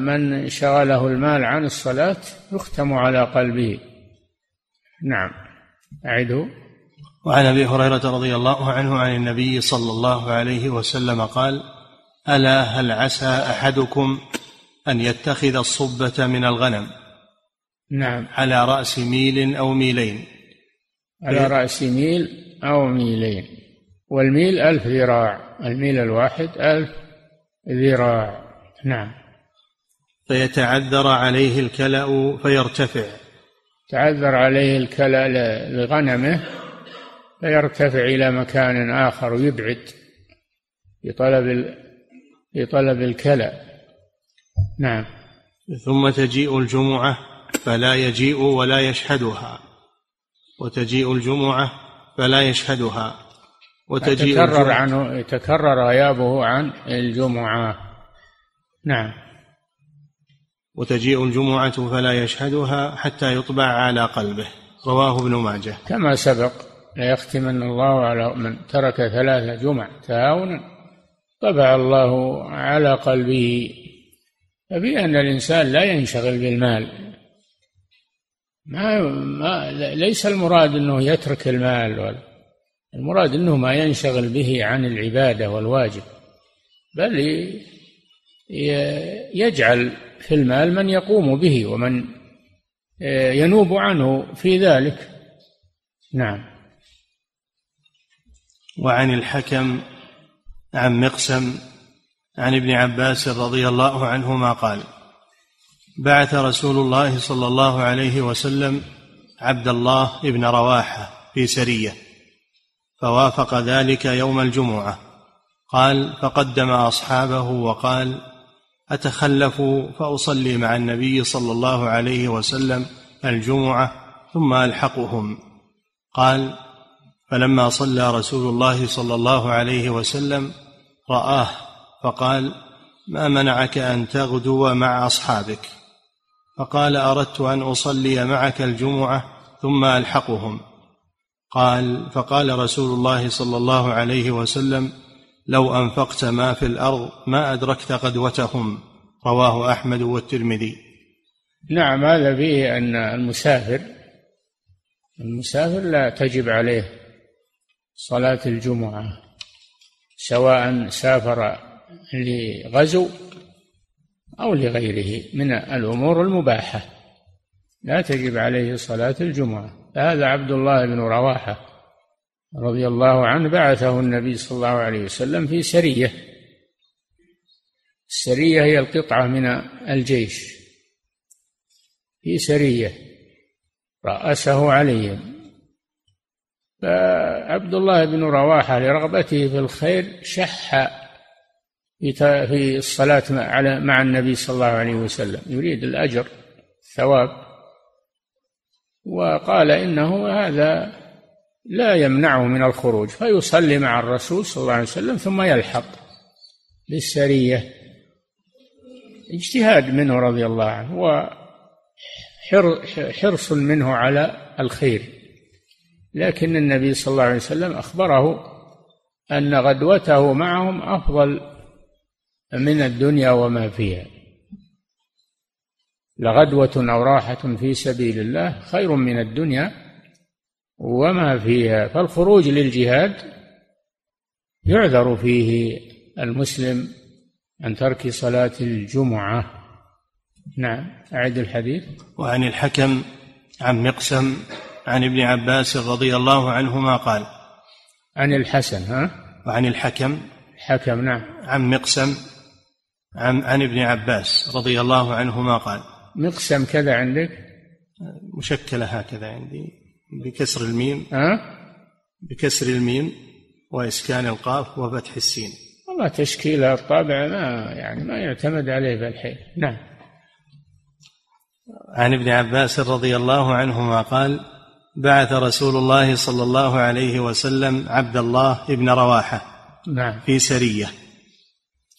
B: من شغله المال عن الصلاة يختم على قلبه. نعم. أعده.
A: وعن أبي هريرة رضي الله عنه عن النبي صلى الله عليه وسلم قال ألا هل عسى أحدكم أن يتخذ الصبة من الغنم؟
B: نعم.
A: على رأس ميل أو ميلين.
B: على رأس ميل أو ميلين. والميل ألف ذراع. الميل الواحد ألف ذراع. نعم.
A: فيتعذر عليه الكلأ فيرتفع.
B: تعذر عليه الكلأ لغنمه فيرتفع إلى مكان آخر ويبعد في طلب في طلب الكلأ. نعم.
A: ثم تجيء الجمعة فلا يجيء ولا يشهدها. وتجيء الجمعة فلا يشهدها.
B: وتجيء يتكرر عنه يتكرر غيابه عن الجمعة. نعم.
A: وتجيء الجمعة فلا يشهدها حتى يطبع على قلبه. رواه ابن ماجه.
B: كما سبق ليختمن الله على من ترك ثلاث جمع تهاونا طبع الله على قلبه. ففي أن الإنسان لا ينشغل بالمال. ما, ما ليس المراد أنه يترك المال ولا المراد أنه ما ينشغل به عن العبادة والواجب بل يجعل في المال من يقوم به ومن ينوب عنه في ذلك. نعم.
A: وعن الحكم عن مقسم عن ابن عباس رضي الله عنهما قال بعث رسول الله صلى الله عليه وسلم عبد الله بن رواحة في سرية فوافق ذلك يوم الجمعة. قال فقدم أصحابه وقال أتخلف فأصلي مع النبي صلى الله عليه وسلم الجمعة ثم ألحقهم. قال فلما صلى رسول الله صلى الله عليه وسلم رآه فقال ما منعك أن تغدو مع أصحابك؟ فقال أردت أن أصلي معك الجمعة ثم ألحقهم. قال فقال رسول الله صلى الله عليه وسلم لو أنفقت ما في الأرض ما أدركت غدوتهم. رواه أحمد والترمذي.
B: نعم هذا فيه أن المسافر المسافر لا تجب عليه صلاة الجمعة سواء سافر لغزو أو لغيره من الأمور المباحة. لا تجب عليه صلاة الجمعة. هذا عبد الله بن رواحة رضي الله عنه بعثه النبي صلى الله عليه وسلم في سرية. السرية هي القطعة من الجيش. في سرية رأسه علي. فعبد الله بن رواحة لرغبته في الخير شح في الصلاة مع النبي صلى الله عليه وسلم. يريد الأجر ثواب وقال إنه هذا لا يمنعه من الخروج. فيصلي مع الرسول صلى الله عليه وسلم ثم يلحق بالسرية. اجتهاد منه رضي الله عنه وحرص منه على الخير. لكن النبي صلى الله عليه وسلم أخبره أن غدوته معهم أفضل من الدنيا وما فيها. لغدوة أو راحة في سبيل الله خير من الدنيا وما فيها. فالخروج للجهاد يعذر فيه المسلم عن ترك صلاة الجمعة. نعم أعد الحديث.
A: وعن الحكم عن مقسم عن ابن عباس رضي الله عنهما قال
B: عن الحسن ها؟
A: وعن الحكم
B: حكم نعم.
A: عن مقسم عن, عن ابن عباس رضي الله عنهما قال
B: مقسم كذا عندك؟
A: مشكلة هكذا عندي. بكسر الميم.
B: ها؟
A: بكسر الميم وإسكان القاف وفتح السين.
B: والله تشكيل الطابع ما يعني ما يعتمد عليه بالحيل نعم.
A: عن ابن عباس رضي الله عنهما قال بعث رسول الله صلى الله عليه وسلم عبد الله بن رواحة
B: نعم.
A: في سرية.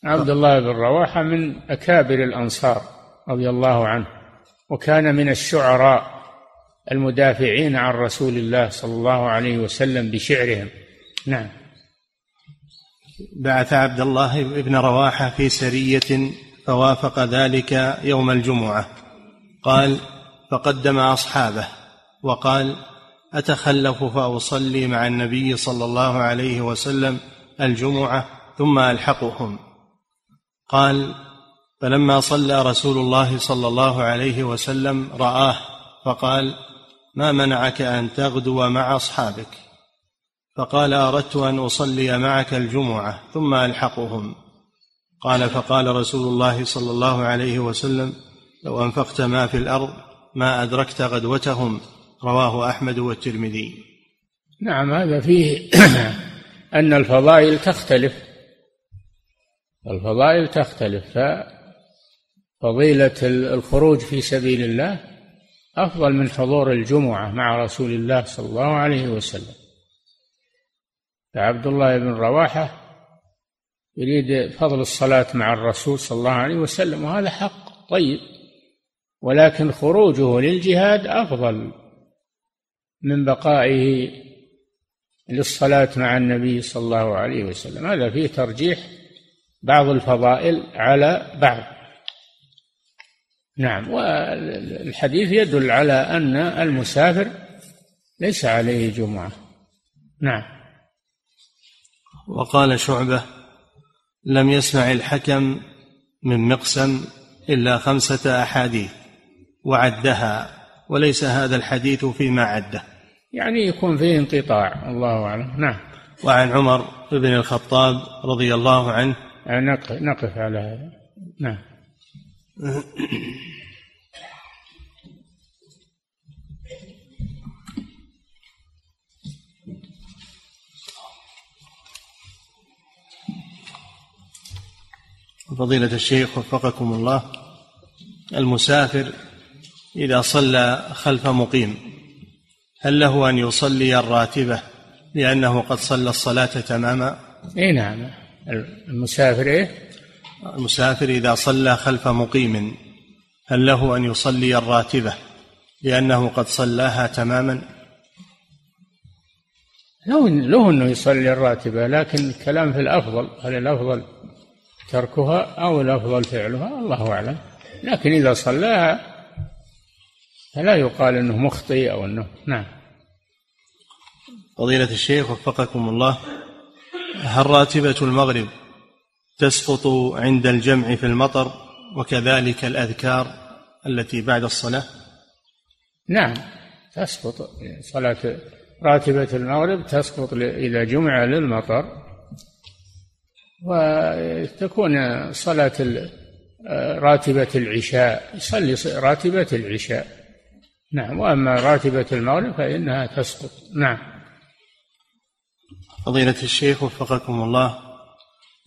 B: عبد الله بن رواحة من أكابر الأنصار رضي الله عنه وكان من الشعراء المدافعين عن رسول الله صلى الله عليه وسلم بشعرهم. نعم.
A: بعث عبد الله بن رواحة في سرية فوافق ذلك يوم الجمعة. قال فقدم أصحابه وقال أتخلف فأصلي مع النبي صلى الله عليه وسلم الجمعة ثم ألحقهم. قال فلما صلى رسول الله صلى الله عليه وسلم رآه فقال ما منعك أن تغدو مع أصحابك؟ فقال أردت أن أصلي معك الجمعة ثم ألحقهم. قال فقال رسول الله صلى الله عليه وسلم لو أنفقت ما في الأرض ما أدركت غدوتهم. رواه أحمد والترمذي.
B: نعم هذا فيه <clears throat> أن الفضائل تختلف. الفضائل تختلف ففضيلة الخروج في سبيل الله أفضل من حضور الجمعة مع رسول الله صلى الله عليه وسلم. فعبد الله بن رواحة يريد فضل الصلاة مع الرسول صلى الله عليه وسلم وهذا حق طيب ولكن خروجه للجهاد أفضل من بقائه للصلاة مع النبي صلى الله عليه وسلم. هذا فيه ترجيح بعض الفضائل على بعض. نعم والحديث يدل على أن المسافر ليس عليه جمعة. نعم.
A: وقال شعبة لم يسمع الحكم من مقسم إلا خمسة أحاديث وعدها وليس هذا الحديث فيما عده.
B: يعني يكون فيه انقطاع الله أعلم. نعم.
A: وعن عمر بن الخطاب رضي الله عنه
B: نقف على هذا. نعم.
A: فضيلة الشيخ وفقكم الله المسافر إذا صلى خلف مقيم هل له أن يصلي الراتبة لأنه قد صلى الصلاة تماما؟
B: إيه نعم. المسافر إيه؟
A: المسافر إذا صلى خلف مقيم هل له أن يصلي الراتبة لأنه قد صلاها تماما؟
B: له له أنه يصلي الراتبة لكن الكلام في الأفضل هل الأفضل تركها أو الأفضل فعلها؟ الله أعلم. لكن إذا صلاها فلا يقال أنه مخطئ أو أنه نعم.
A: فضيلة الشيخ وفقكم الله. هل راتبة المغرب تسقط عند الجمع في المطر وكذلك الأذكار التي بعد الصلاة؟
B: نعم تسقط صلاة راتبة المغرب تسقط إذا جمع للمطر وتكون صلاة راتبة العشاء يصلي راتبة العشاء. نعم وأما راتبة المغرب فإنها تسقط. نعم.
A: فضيلة الشيخ وفقكم الله.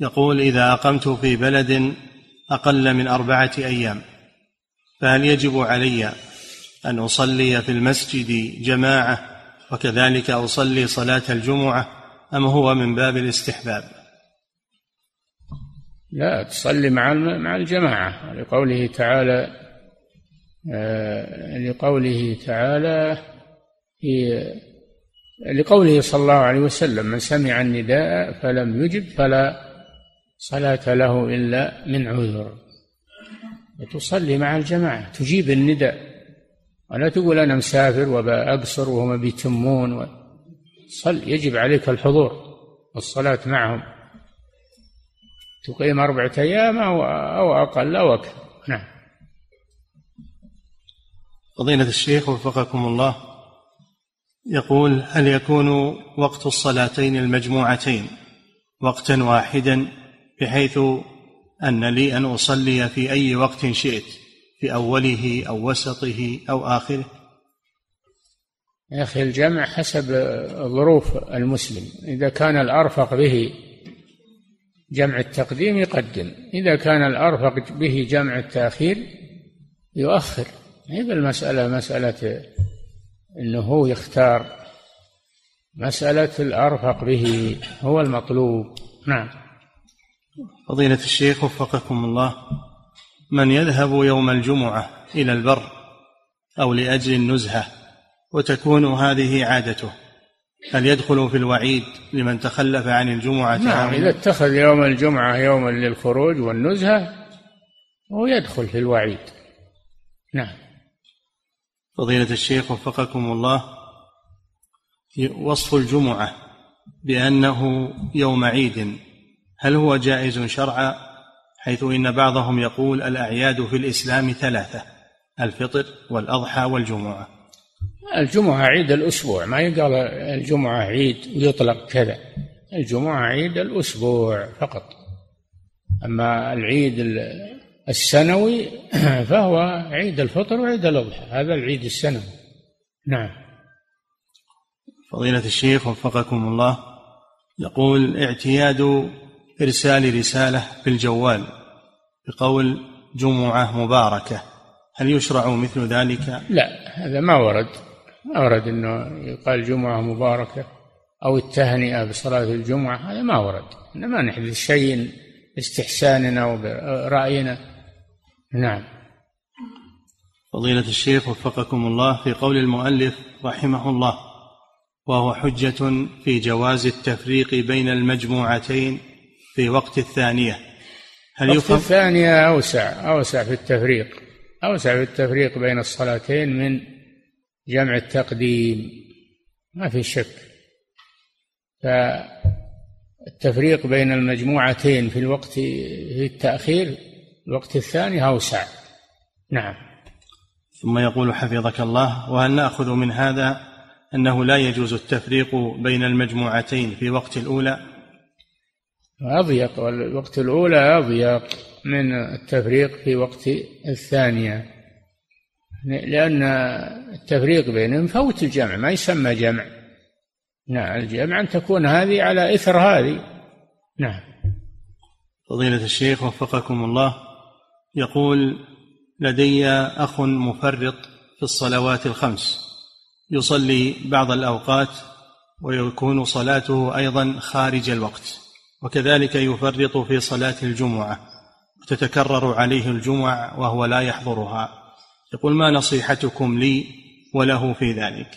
A: يقول إذا أقمت في بلد أقل من أربعة أيام فهل يجب علي أن أصلي في المسجد جماعة وكذلك أصلي صلاة الجمعة أم هو من باب الاستحباب؟
B: لا تصلي مع مع الجماعة. لقوله تعالى آه، لقوله تعالى في لقوله صلى الله عليه وسلم من سمع النداء فلم يجب فلا صلاة له إلا من عذر. وتصلي مع الجماعة تجيب النداء. ولا تقول أنا مسافر وبأقصر وهم بيتمون صل يجب عليك الحضور والصلاة معهم. تقيم أربعة أيام أو أقل أو أكثر. نعم.
A: فضيلة الشيخ وفقكم الله. يقول هل يكون وقت الصلاتين المجموعتين وقتا واحدا بحيث أن لي أن أصلي في أي وقت شئت في أوله أو وسطه أو آخره؟
B: يا أخي الجمع حسب ظروف المسلم. إذا كان الأرفق به جمع التقديم يقدم. إذا كان الأرفق به جمع التأخير يؤخر. هي المسألة مسألة أنه هو يختار مسألة الأرفق به هو المطلوب. نعم.
A: فضيلة الشيخ وفقكم الله. من يذهب يوم الجمعة إلى البر أو لأجل النزهة وتكون هذه عادته هل يدخل في الوعيد لمن تخلف عن الجمعة
B: نعم إذا اتخذ يوم الجمعة يوما للخروج والنزهة هو يدخل في الوعيد. نعم.
A: فضيلة الشيخ وفقكم الله وصف الجمعة بأنه يوم عيد هل هو جائز شرعا؟ حيث إن بعضهم يقول الأعياد في الإسلام ثلاثة الفطر والأضحى والجمعة.
B: الجمعة عيد الأسبوع ما يقال الجمعة عيد ويطلق كذا. الجمعة عيد الأسبوع فقط. أما العيد السنوي <clears throat> فهو عيد الفطر وعيد الأضحى هذا العيد السنوي. نعم.
A: فضيلة الشيخ وفقكم الله يقول اعتياد إرسال رسالة بالجوال بقول جمعة مباركة هل يشرع مثل ذلك؟
B: لا هذا ما ورد. ما ورد إنه يقال جمعة مباركة أو التهنئة بصلاة الجمعة هذا ما ورد. إنما نحدث شيء باستحساننا وبرأينا. نعم.
A: فضيلة الشيخ وفقكم الله في قول المؤلف رحمه الله وهو حجة في جواز التفريق بين المجموعتين في وقت الثانية.
B: هل وقت يفهم؟ الثانية أوسع أوسع في التفريق أوسع في التفريق بين الصلاتين من جمع التقديم. ما في شك. فالتفريق بين المجموعتين في الوقت في التأخير الوقت الثاني أوسع. نعم.
A: ثم يقول حفظك الله وهل نأخذ من هذا أنه لا يجوز التفريق بين المجموعتين في وقت الأولى؟
B: أضيق والوقت الأولى أضيق من التفريق في وقت الثانية. لأن التفريق بينهم فوت الجمع ما يسمى جمع. نعم الجمع ان تكون هذه على إثر هذه. نعم.
A: فضيلة الشيخ وفقكم الله. يقول لدي أخ مفرط في الصلوات الخمس. يصلي بعض الأوقات ويكون صلاته أيضا خارج الوقت وكذلك يفرط في صلاة الجمعة وتتكرر عليه الجمع وهو لا يحضرها. يقول ما نصيحتكم لي وله في ذلك؟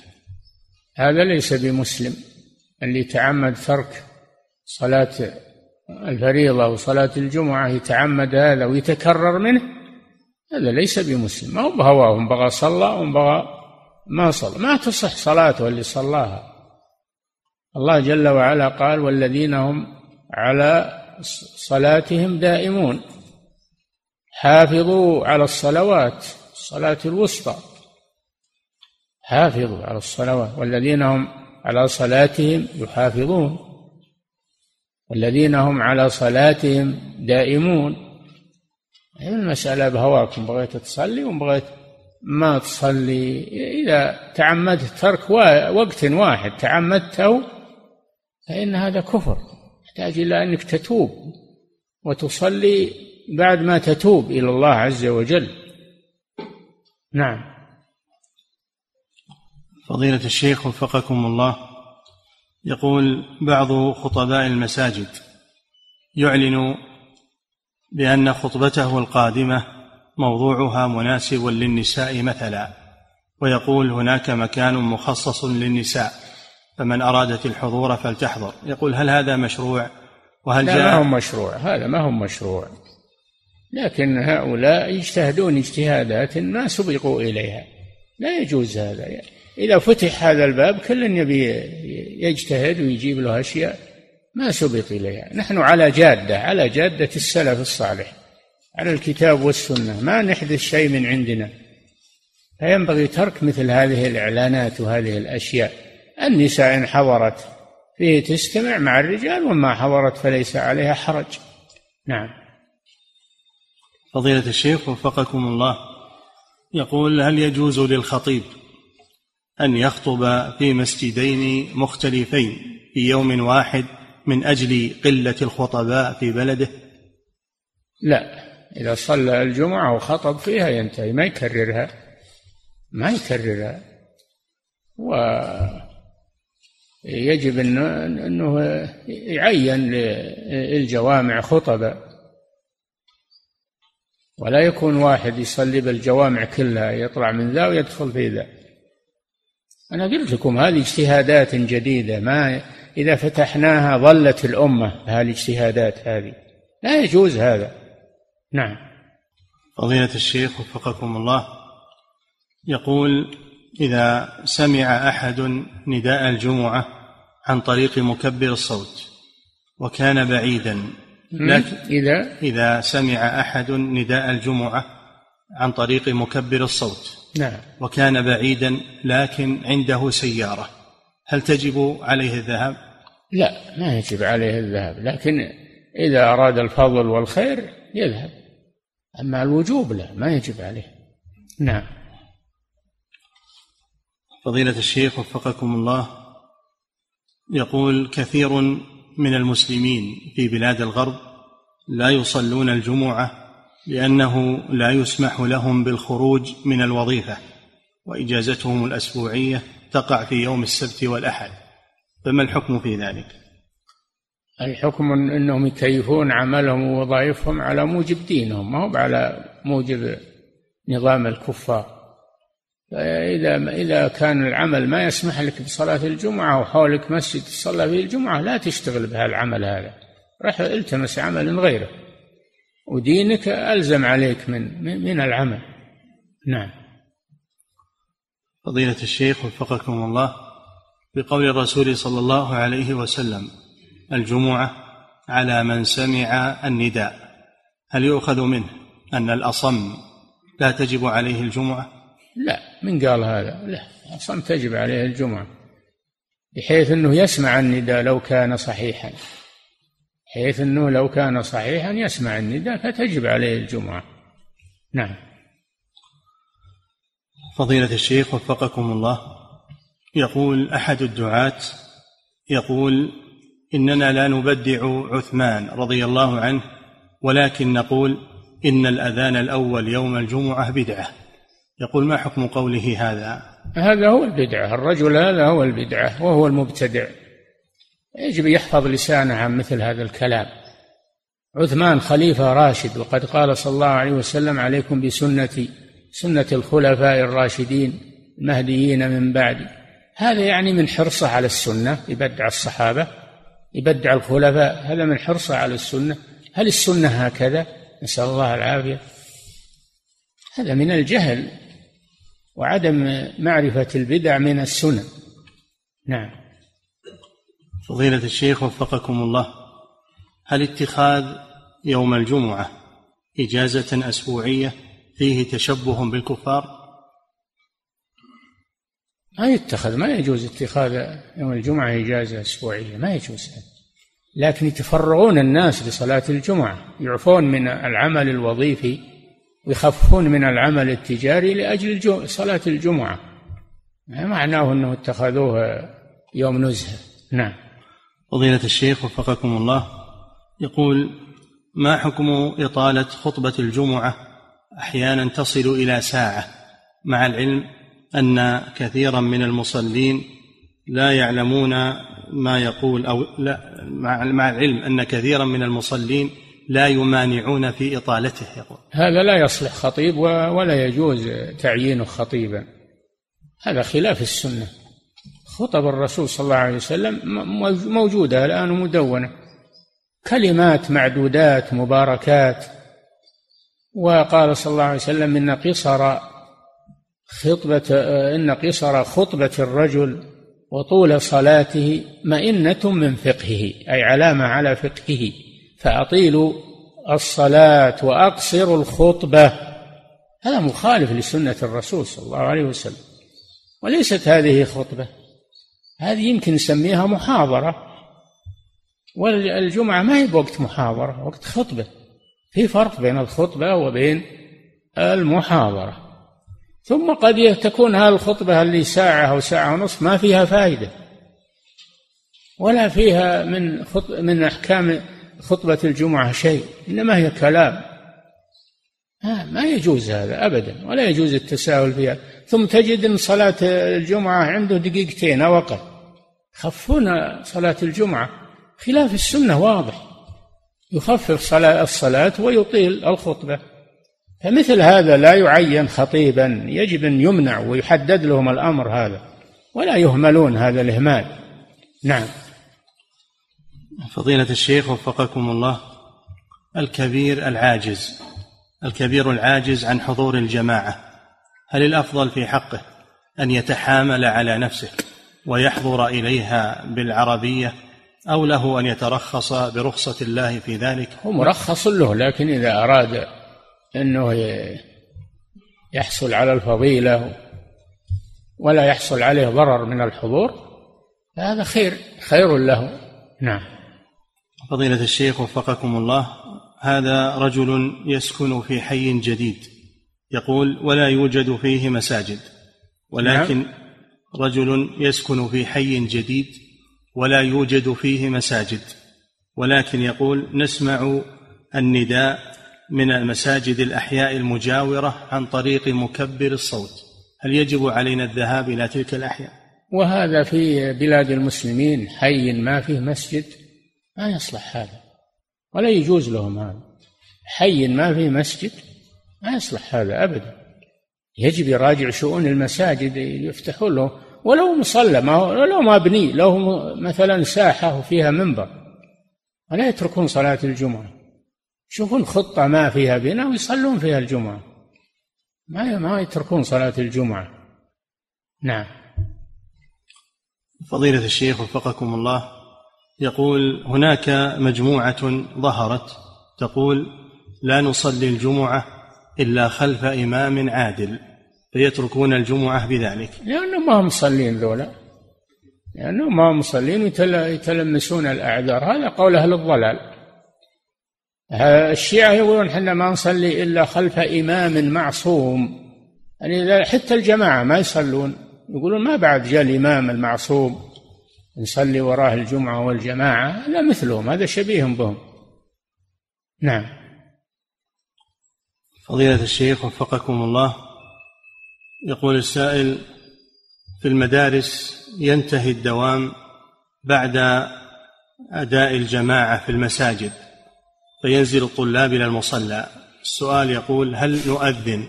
B: هذا ليس بمسلم اللي تعمد ترك صلاة الفريضة وصلاه الجمعة يتعمد هذا ويتكرر منه هذا ليس بمسلم. ما هو بهواه بغى صلى وبغى ما صلى. ما تصح صلاته اللي صلاها. الله جل وعلا قال والذين هم على صلاتهم دائمون حافظوا على الصلوات الصلاة الوسطى. حافظوا على الصلوات. والذين هم على صلاتهم يحافظون. والذين هم على صلاتهم دائمون. المسألة؟ بهواكم بغيت تصلي وبغيت ما تصلي. إذا تعمدت ترك وقت واحد تعمدته فإن هذا كفر. يحتاج إلى أنك تتوب. وتصلي بعد ما تتوب إلى الله عز وجل. نعم.
A: فضيلة الشيخ وفقكم الله. يقول بعض خطباء المساجد يعلن بأن خطبته القادمة موضوعها مناسب للنساء مثلا ويقول هناك مكان مخصص للنساء فمن أرادت الحضور فلتحضر. يقول هل هذا مشروع؟
B: وهل لا جاء ما هو مشروع. هذا ما هو مشروع. لكن هؤلاء يجتهدون اجتهادات ما سبقوا إليها. لا يجوز هذا. إذا فتح هذا الباب كل يبي يجتهد ويجيب له أشياء ما سبق إليها. نحن على جادة على جادة السلف الصالح على الكتاب والسنة. ما نحدث شيء من عندنا. فينبغي ترك مثل هذه الإعلانات وهذه الأشياء. النساء إن حضرت فيه تستمع مع الرجال وما حضرت فليس عليها حرج. نعم.
A: فضيلة الشيخ وفقكم الله. يقول هل يجوز للخطيب أن يخطب في مسجدين مختلفين في يوم واحد من أجل قلة الخطباء في بلده؟
B: لا إذا صلى الجمعة وخطب فيها ينتهي ما يكررها. ما يكررها. ويجب أنه, أنه يعين للجوامع خطبا ولا يكون واحد يصلي بالجوامع كلها يطلع من ذا ويدخل في ذا. أنا قلت لكم هذه اجتهادات جديدة. ما إذا فتحناها ظلت الأمة هذه الاجتهادات هذه. لا يجوز هذا. نعم.
A: فضيلة الشيخ وفقكم الله يقول إذا سمع أحد نداء الجمعة عن طريق مكبر الصوت وكان بعيدا
B: لكن إذا
A: إذا سمع أحد نداء الجمعة عن طريق مكبر الصوت
B: نعم.
A: وكان بعيدا لكن عنده سيارة. هل تجب عليه الذهاب؟
B: لا ما يجب عليه الذهاب لكن إذا أراد الفضل والخير يذهب. أما الوجوب لا ما يجب عليه. نعم.
A: فضيلة الشيخ وفقكم الله يقول كثير من المسلمين في بلاد الغرب لا يصلون الجمعة لأنه لا يسمح لهم بالخروج من الوظيفة وإجازتهم الأسبوعية تقع في يوم السبت والأحد. فما الحكم في ذلك؟
B: الحكم أنهم يكيفون عملهم ووظائفهم على موجب دينهم ما هو على موجب نظام الكفار. فإذا إذا كان العمل ما يسمح لك بصلاة الجمعة وحولك مسجد تصلى فيه الجمعة لا تشتغل بهالعمل هذا. رح التمس عمل غيره. ودينك ألزم عليك من من العمل. نعم.
A: فضيلة الشيخ وفقكم الله بقول الرسول صلى الله عليه وسلم الجمعة على من سمع النداء. هل يؤخذ منه أن الأصم لا تجب عليه الجمعة؟
B: لا من قال هذا؟ لا أصلا تجب عليه الجمعة بحيث أنه يسمع النداء لو كان صحيحا. حيث أنه لو كان صحيحا يسمع النداء فتجب عليه الجمعة. نعم.
A: فضيلة الشيخ وفقكم الله. يقول أحد الدعاة يقول إننا لا نبدع عثمان رضي الله عنه ولكن نقول إن الأذان الأول يوم الجمعة بدعة. يقول ما حكم قوله هذا؟
B: هذا هو البدعة. الرجل هذا هو البدعة وهو المبتدع. يجب يحفظ لسانه عن مثل هذا الكلام. عثمان خليفة راشد وقد قال صلى الله عليه وسلم عليكم بسنتي سنة الخلفاء الراشدين المهديين من بعدي. هذا يعني من حرصه على السنة يبدع الصحابة يبدع الخلفاء. هذا من حرصه على السنة. هل السنة هكذا؟ نسأل الله العافية. هذا من الجهل وعدم معرفة البدع من السنن نعم.
A: فضيلة الشيخ وفقكم الله هل اتخاذ يوم الجمعة إجازة أسبوعية فيه تشبه بالكفار؟
B: ما يتخذ ما يجوز اتخاذ يوم الجمعة إجازة أسبوعية ما يجوز. لكن يتفرغون الناس لصلاة الجمعة يعفون من العمل الوظيفي ويخفون من العمل التجاري لأجل صلاة الجمعة. ما معناه أنه اتخذوه يوم نزهة؟ نعم.
A: فضيلة الشيخ وفقكم الله. يقول ما حكم إطالة خطبة الجمعة أحيانا تصل إلى ساعة؟ مع العلم أن كثيرا من المصلين لا يعلمون ما يقول أو لا مع العلم أن كثيرا من المصلين لا يمانعون في إطالته. يقول
B: هذا لا يصلح خطيب ولا يجوز تعيينه خطيبا. هذا خلاف السنة. خطب الرسول صلى الله عليه وسلم موجودة الآن مدونة كلمات معدودات مباركات. وقال صلى الله عليه وسلم إن قصر خطبة إن قصر خطبة الرجل وطول صلاته مئنة من فقهه أي علامة على فقهه. فأطيلوا الصلاة وأقصروا الخطبة. هذا مخالف لسنة الرسول صلى الله عليه وسلم. وليست هذه خطبة. هذه يمكن نسميها محاضرة. والجمعة ما هي بوقت محاضرة وقت خطبة. في فرق بين الخطبة وبين المحاضرة. ثم قد تكون هذه الخطبة اللي ساعة أو ساعة ونصف ما فيها فائدة. ولا فيها من من أحكام خطبة الجمعة شيء إنما هي كلام. ما يجوز هذا أبدا ولا يجوز التساهل فيها. ثم تجد أن صلاة الجمعة عنده دقيقتين أو أقل. خفون صلاة الجمعة. خلاف السنة واضح. يخفف صلاة الصلاة ويطيل الخطبة. فمثل هذا لا يعين خطيبا. يجب أن يمنع ويحدد لهم الأمر هذا. ولا يهملون هذا الإهمال. نعم.
A: فضيلة الشيخ وفقكم الله. الكبير العاجز. الكبير العاجز عن حضور الجماعة. هل الأفضل في حقه أن يتحامل على نفسه؟ ويحضر إليها بالعربية أو له أن يترخص برخصة الله في ذلك.
B: هو مرخص له لكن إذا أراد أنه يحصل على الفضيلة ولا يحصل عليه ضرر من الحضور هذا خير خير له. نعم.
A: فضيلة الشيخ وفقكم الله هذا رجل يسكن في حي جديد يقول ولا يوجد فيه مساجد ولكن نعم. رجل يسكن في حي جديد ولا يوجد فيه مساجد ولكن يقول نسمع النداء من المساجد الأحياء المجاورة عن طريق مكبر الصوت. هل يجب علينا الذهاب إلى تلك الأحياء؟
B: وهذا في بلاد المسلمين حي ما فيه مسجد ما يصلح هذا ولا يجوز لهم هذا. حي ما فيه مسجد ما يصلح هذا أبدا. يجب يراجع شؤون المساجد يفتحوا له ولو مصلى ما هو لو مبني لو مثلا ساحة وفيها منبر. ولا يتركون صلاة الجمعة. يشوفون خطة ما فيها بناء ويصلون فيها الجمعة. ما ما يتركون صلاة الجمعة. نعم.
A: فضيلة الشيخ وفقكم الله يقول هناك مجموعة ظهرت تقول لا نصلي الجمعة إلا خلف إمام عادل. فيتركون الجمعة بذلك.
B: لأنهم ما هم مصلين ذولا. لأنهم ما هم مصلين يتلمسون الأعذار. هذا قول أهل الضلال. الشيعة يقولون إحنا ما نصلي إلا خلف إمام معصوم. يعني حتى الجماعة ما يصلون. يقولون ما بعد جاء الإمام المعصوم. نصلي وراه الجمعة والجماعة. لا مثلهم. هذا شبيه بهم. نعم.
A: فضيلة الشيخ وفقكم الله. يقول السائل في المدارس ينتهي الدوام بعد أداء الجماعة في المساجد فينزل الطلاب إلى المصلى. السؤال يقول هل نؤذن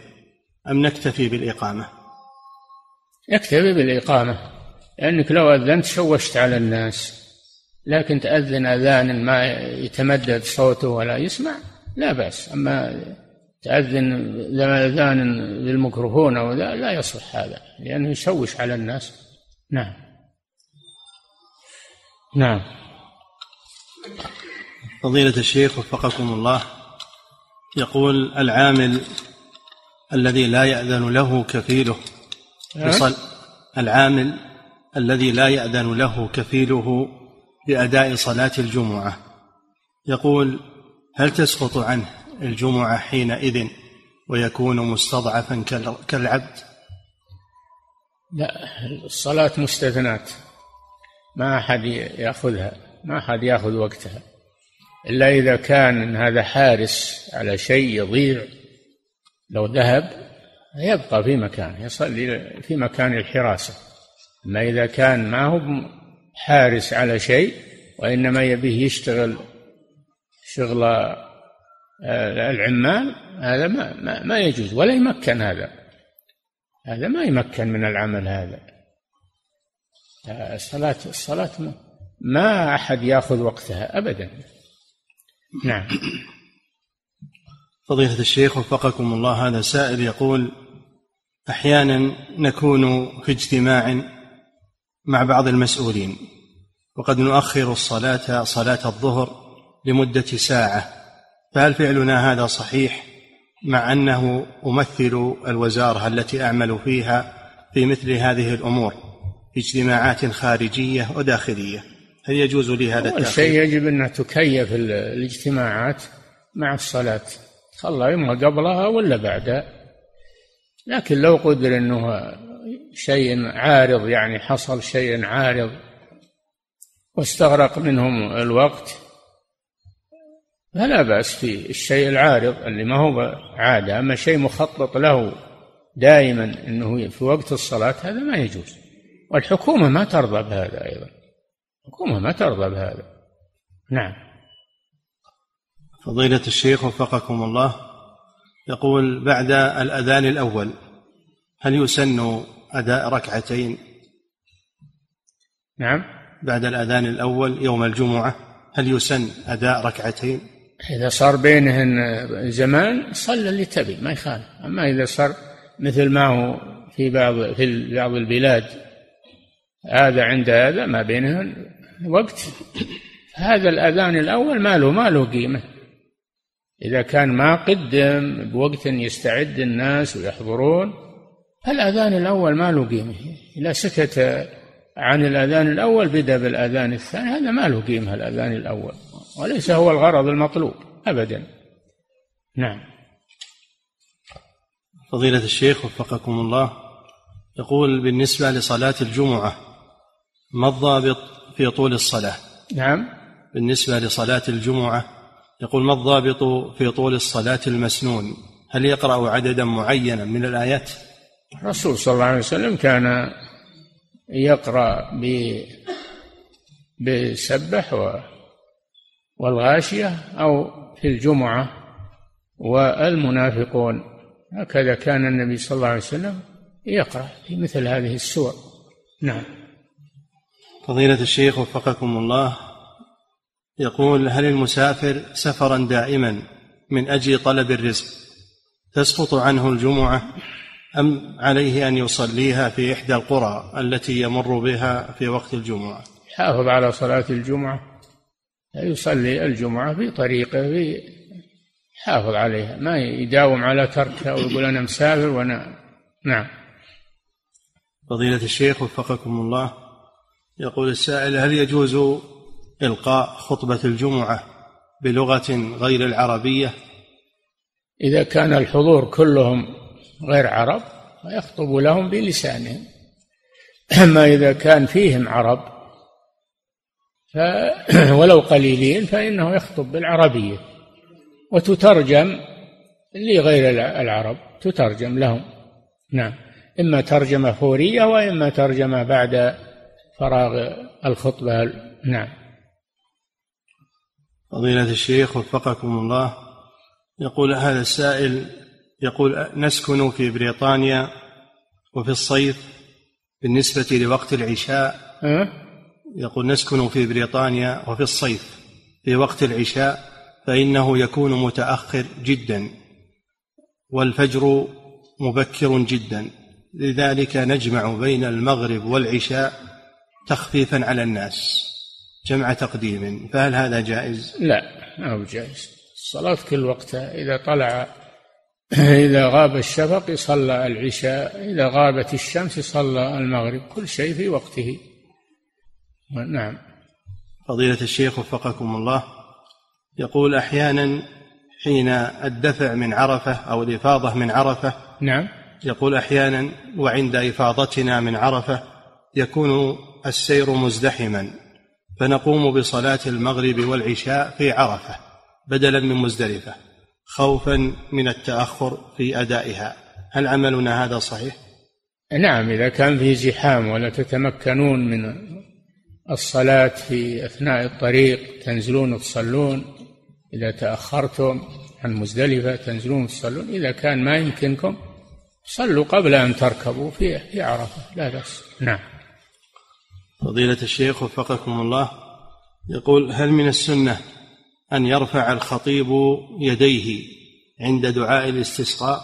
A: أم نكتفي بالإقامة؟
B: يكتفي بالإقامة لأنك لو أذنت شوشت على الناس لكن تأذن أذان ما يتمدد صوته ولا يسمع لا بأس. أما تأذن أذان للميكروفون أو لا, لا يصلح هذا لأنه يشوش على الناس. نعم. نعم.
A: فضيلة الشيخ وفقكم الله يقول العامل الذي لا يأذن له كفيله بصل العامل الذي لا يأذن له كفيله بأداء صلاة الجمعة يقول هل تسقط عنه؟ الجمعة حينئذ ويكون مستضعفا كالعبد؟
B: لا الصلاة مستثنات ما أحد يأخذها ما أحد يأخذ وقتها. إلا إذا كان هذا حارس على شيء يضيع لو ذهب يبقى في مكانه يصلي في مكان الحراسة. أما إذا كان ما هو حارس على شيء وإنما يبيه يشتغل شغل العمال هذا ما, ما, ما يجوز ولا يمكن هذا. هذا ما يمكن من العمل هذا. الصلاة الصلاة ما أحد يأخذ وقتها أبدا. نعم.
A: فضيلة الشيخ وفقكم الله هذا سائل يقول أحيانا نكون في اجتماع مع بعض المسؤولين وقد نؤخر الصلاة صلاة الظهر لمدة ساعة. فهل فعلنا هذا صحيح مع أنه أمثل الوزارة التي أعمل فيها في مثل هذه الأمور في اجتماعات خارجية وداخلية؟ هل يجوز لي هذا
B: التأخير؟ شيء يجب أن تكيف الاجتماعات مع الصلاة. صلى اما قبلها ولا بعدها. لكن لو قدر إنه شيء عارض يعني حصل شيء عارض واستغرق منهم الوقت فلا بأس في الشيء العارض اللي ما هو عادة أما شيء مخطط له دائما أنه في وقت الصلاة هذا ما يجوز. والحكومة ما ترضى بهذا أيضا. الحكومة ما ترضى بهذا. نعم.
A: فضيلة الشيخ وفقكم الله يقول بعد الأذان الأول هل يسن أداء ركعتين؟
B: نعم.
A: بعد الأذان الأول يوم الجمعة هل يسن أداء ركعتين؟
B: إذا صار بينهن زمان صلى اللي تبي ما يخالف. أما إذا صار مثل ما هو في بعض في بعض البلاد هذا عند هذا ما بينهن وقت. هذا الأذان الأول ما له ما له قيمة. إذا كان ما قدم بوقت يستعد الناس ويحضرون فالأذان الأول ما له قيمة. إذا سكت عن الأذان الأول بدأ بالأذان الثاني هذا ما له قيمة الأذان الأول. وليس هو الغرض المطلوب أبدا. نعم.
A: فضيلة الشيخ وفقكم الله يقول بالنسبة لصلاة الجمعة ما الضابط في طول الصلاة.
B: نعم.
A: بالنسبة لصلاة الجمعة يقول ما الضابط في طول الصلاة المسنون. هل يقرأ عددا معينا من الآيات؟
B: الرسول صلى الله عليه وسلم كان يقرأ بسبح والغاشية أو في الجمعة والمنافقون. هكذا كان النبي صلى الله عليه وسلم يقرأ في مثل هذه السور. نعم.
A: فضيلة الشيخ وفقكم الله يقول هل المسافر سفرا دائما من أجل طلب الرزق تسقط عنه الجمعة أم عليه أن يصليها في إحدى القرى التي يمر بها في وقت الجمعة؟
B: حافظ على صلاة الجمعة يصلي الجمعة في طريقه في حافظ عليها. ما يداوم على تركها ويقول أنا مسافر وأنا نعم.
A: فضيلة الشيخ وفقكم الله يقول السائل هل يجوز إلقاء خطبة الجمعة بلغة غير العربية؟
B: إذا كان الحضور كلهم غير عرب فيخطب لهم بلسانهم. أما إذا كان فيهم عرب <clears throat> ولو قليلين فإنه يخطب بالعربية. وتترجم لغير العرب تترجم لهم. نعم. إما ترجمة فورية وإما ترجمة بعد فراغ الخطبة. نعم.
A: فضيلة الشيخ وفقكم الله. يقول هذا السائل يقول نسكن في بريطانيا وفي الصيف بالنسبة لوقت العشاء.
B: أه؟
A: يقول نسكن في بريطانيا وفي الصيف في وقت العشاء فإنه يكون متأخر جدا والفجر مبكر جدا لذلك نجمع بين المغرب والعشاء تخفيفا على الناس جمع تقديم. فهل هذا جائز؟
B: لا ما هو جائز. الصلاة كل وقتها إذا طلع <clears throat> إذا غاب الشفق صلى العشاء إذا غابت الشمس صلى المغرب كل شيء في وقته. نعم.
A: فضيلة الشيخ وفقكم الله يقول أحيانا حين الدفع من عرفة أو الإفاضة من عرفة
B: نعم.
A: يقول أحيانا وعند إفاضتنا من عرفة يكون السير مزدحما فنقوم بصلاة المغرب والعشاء في عرفة بدلا من مزدلفة خوفا من التأخر في أدائها. هل عملنا هذا صحيح؟
B: نعم إذا كان في زحام ولا تتمكنون من الصلاة في أثناء الطريق تنزلون تصلون. إذا تأخرتم عن مزدلفة تنزلون تصلون. إذا كان ما يمكنكم صلوا قبل أن تركبوا في في عرفة. لا بأس. نعم.
A: فضيلة الشيخ وفقكم الله يقول هل من السنة أن يرفع الخطيب يديه عند دعاء الاستسقاء؟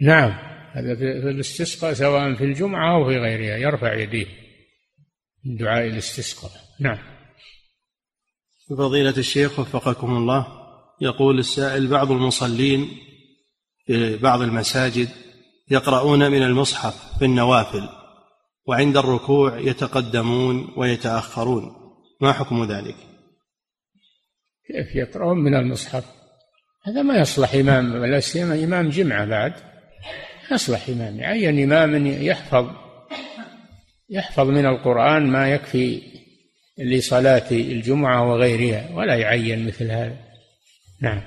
B: نعم. هذا في الاستسقاء سواء في الجمعة أو في غيرها يرفع يديه. دعاء الاستسقاء. نعم.
A: فضيلة الشيخ وفقكم الله يقول السائل بعض المصلين في بعض المساجد يقرؤون من المصحف في النوافل وعند الركوع يتقدمون ويتأخرون. ما حكم ذلك؟
B: كيف يقرؤون من المصحف؟ هذا ما يصلح إمام لا سيما إمام جمعة بعد. يصلح إمام يعين إمام يحفظ. يحفظ من القرآن ما يكفي لصلاة الجمعة وغيرها ولا يعين مثل هذا. نعم.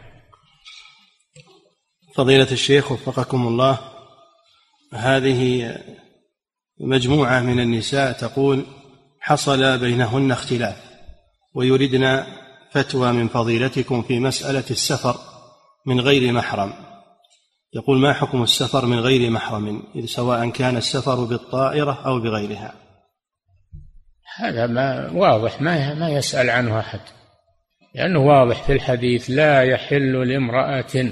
A: فضيلة الشيخ وفقكم الله هذه مجموعة من النساء تقول حصل بينهن اختلاف ويردن فتوى من فضيلتكم في مسألة السفر من غير محرم. يقول ما حكم السفر من غير محرم سواء كان السفر بالطائرة أو بغيرها؟
B: هذا ما واضح ما ما يسأل عنه أحد. لأنه واضح في الحديث لا يحل لامرأة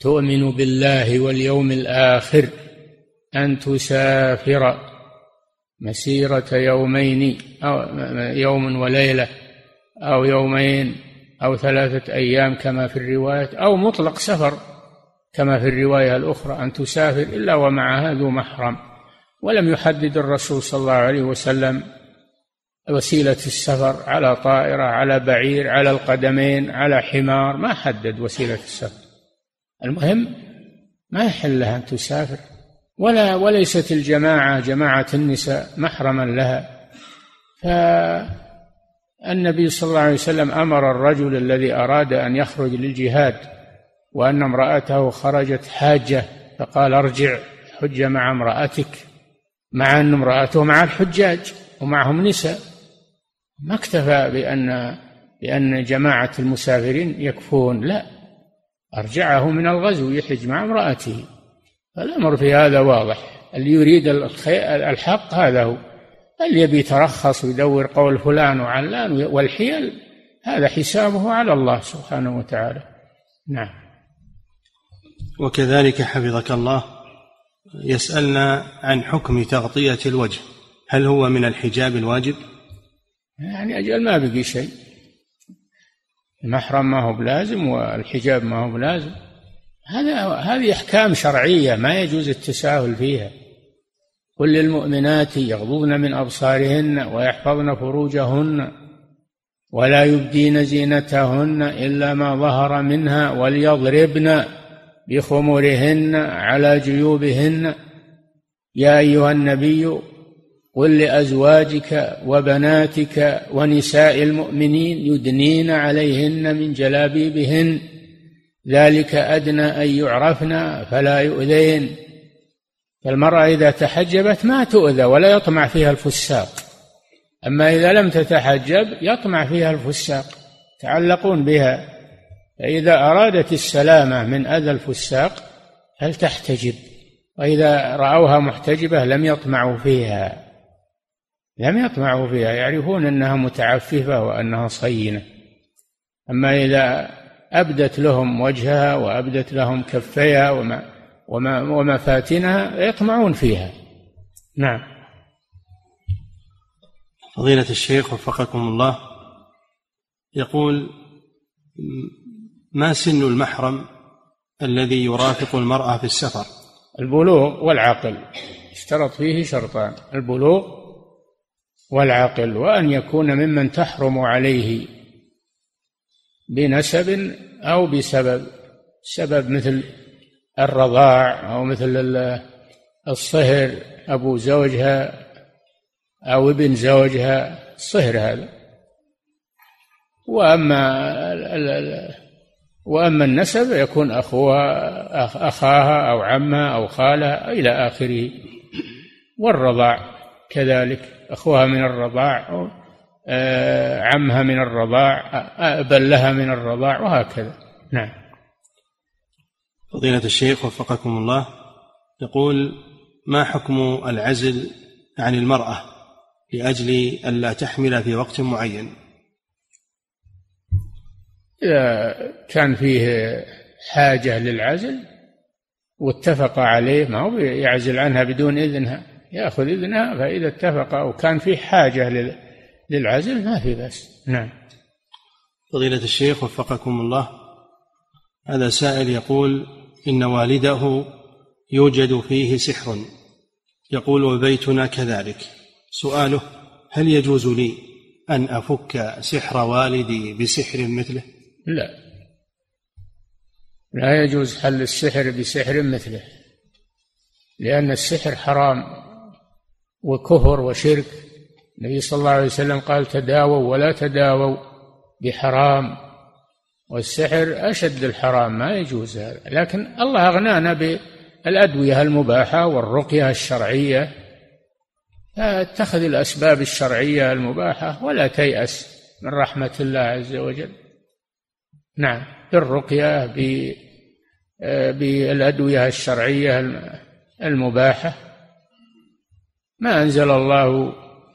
B: تؤمن بالله واليوم الآخر أن تسافر مسيرة يومين أو يوم وليلة أو يومين أو ثلاثة أيام كما في الرواية أو مطلق سفر. كما في الرواية الأخرى أن تسافر إلا ومعها ذو محرم. ولم يحدد الرسول صلى الله عليه وسلم وسيلة السفر على طائرة على بعير على القدمين على حمار ما حدد وسيلة السفر. المهم ما يحل لها أن تسافر. ولا وليست الجماعة جماعة النساء محرما لها. فالنبي صلى الله عليه وسلم أمر الرجل الذي أراد أن يخرج للجهاد وأن امرأته خرجت حاجة فقال أرجع حج مع امرأتك. مع أن امرأته مع الحجاج ومعهم نساء. ما اكتفى بأن بأن جماعة المسافرين يكفون لا. أرجعه من الغزو يحج مع امرأته. الأمر في هذا واضح. اللي يريد الحق؟ هذا هو. اللي يبي يترخص ويدور قول فلان وعلان والحيل؟ هذا حسابه على الله سبحانه وتعالى. نعم.
A: وكذلك حفظك الله. يسألنا عن حكم تغطية الوجه. هل هو من الحجاب الواجب؟
B: يعني أجل ما بقي شيء. المحرم ما هو بلازم والحجاب ما هو بلازم. هذا هذه أحكام شرعية ما يجوز التساهل فيها. قل للمؤمنات يغضضن من أبصارهن ويحفظن فروجهن ولا يبدين زينتهن إلا ما ظهر منها وليضربن بخمرهن على جيوبهن. يا أيها النبي قل لأزواجك وبناتك ونساء المؤمنين يدنين عليهن من جلابيبهن. ذلك أدنى أن يعرفن فلا يؤذين. فالمرأة إذا تحجبت ما تؤذى ولا يطمع فيها الفساق. أما إذا لم تتحجب يطمع فيها الفساق. تعلقون بها. فإذا أرادت السلامة من أذى الفساق فلتحتجب وإذا رأوها محتجبة لم يطمعوا فيها. لم يطمعوا فيها يعرفون أنها متعففة وأنها صينة. أما إذا أبدت لهم وجهها وأبدت لهم كفيها وما وما ومفاتنها يطمعون فيها. نعم.
A: فضيلة الشيخ وفقكم الله يقول ما سن المحرم الذي يرافق المرأة في السفر؟
B: البلوغ والعقل. اشترط فيه شرطان. البلوغ والعقل وأن يكون ممن تحرم عليه بنسب أو بسبب. سبب مثل الرضاع أو مثل الصهر أبو زوجها أو ابن زوجها الصهر هذا. وأما وأما النسب يكون أخوها أخاها أو عمها أو خالها إلى آخره. والرضاع كذلك أخوها من الرضاع آه، عمها من الرضاع بل لها من الرضاع وهكذا. نعم.
A: فضيلة الشيخ وفقكم الله يقول ما حكم العزل عن المرأة لأجل ألا تحمل في وقت معين؟
B: إذا كان فيه حاجة للعزل واتفق عليه ما هو يعزل عنها بدون إذنها يأخذ إذنها فإذا اتفق أو كان فيه حاجة للعزل ما في بأس. نعم.
A: فضيلة الشيخ وفقكم الله هذا سائل يقول إن والده يوجد فيه سحر يقول وبيتنا كذلك. سؤاله هل يجوز لي أن أفك سحر والدي بسحر مثله؟
B: لا. لا يجوز حل السحر بسحر مثله لأن السحر حرام وكفر وشرك. النبي صلى الله عليه وسلم قال تداووا ولا تداووا بحرام والسحر أشد الحرام ما يجوز هذا. لكن الله أغنانا بالأدوية المباحة والرقية الشرعية. فاتخذ الأسباب الشرعية المباحة ولا تيأس من رحمة الله عز وجل. نعم بالرقية بالأدوية الشرعية المباحة. ما أنزل الله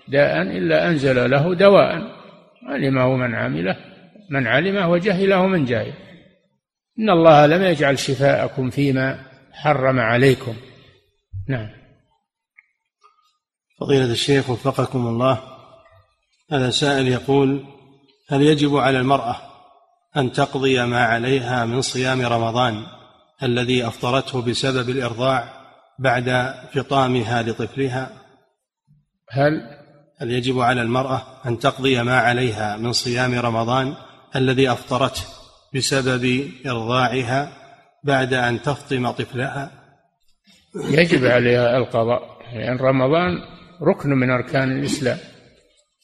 B: داء إلا أنزل له دواء. علمه من عمله من علمه وجهله من جاهل إن الله لم يجعل شفاءكم فيما حرم عليكم. نعم.
A: فضيلة الشيخ وفقكم الله هذا سائل يقول هل يجب على المرأة أن تقضي ما عليها من صيام رمضان الذي أفطرته بسبب الإرضاع بعد فطامها لطفلها.
B: هل
A: هل يجب على المرأة أن تقضي ما عليها من صيام رمضان الذي أفطرته بسبب إرضاعها بعد أن تفطم طفلها؟
B: يجب عليها القضاء لأن رمضان ركن من أركان الإسلام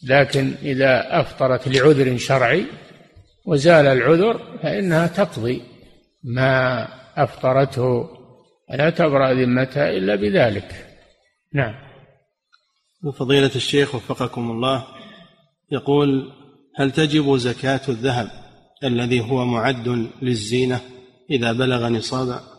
B: لكن إذا أفطرت لعذر شرعي وزال العذر فإنها تقضي ما أفطرته. لا تبرأ ذمتها إلا بذلك. نعم.
A: وفضيلة الشيخ وفقكم الله يقول هل تجب زكاة الذهب الذي هو معد للزينة إذا بلغ نصابا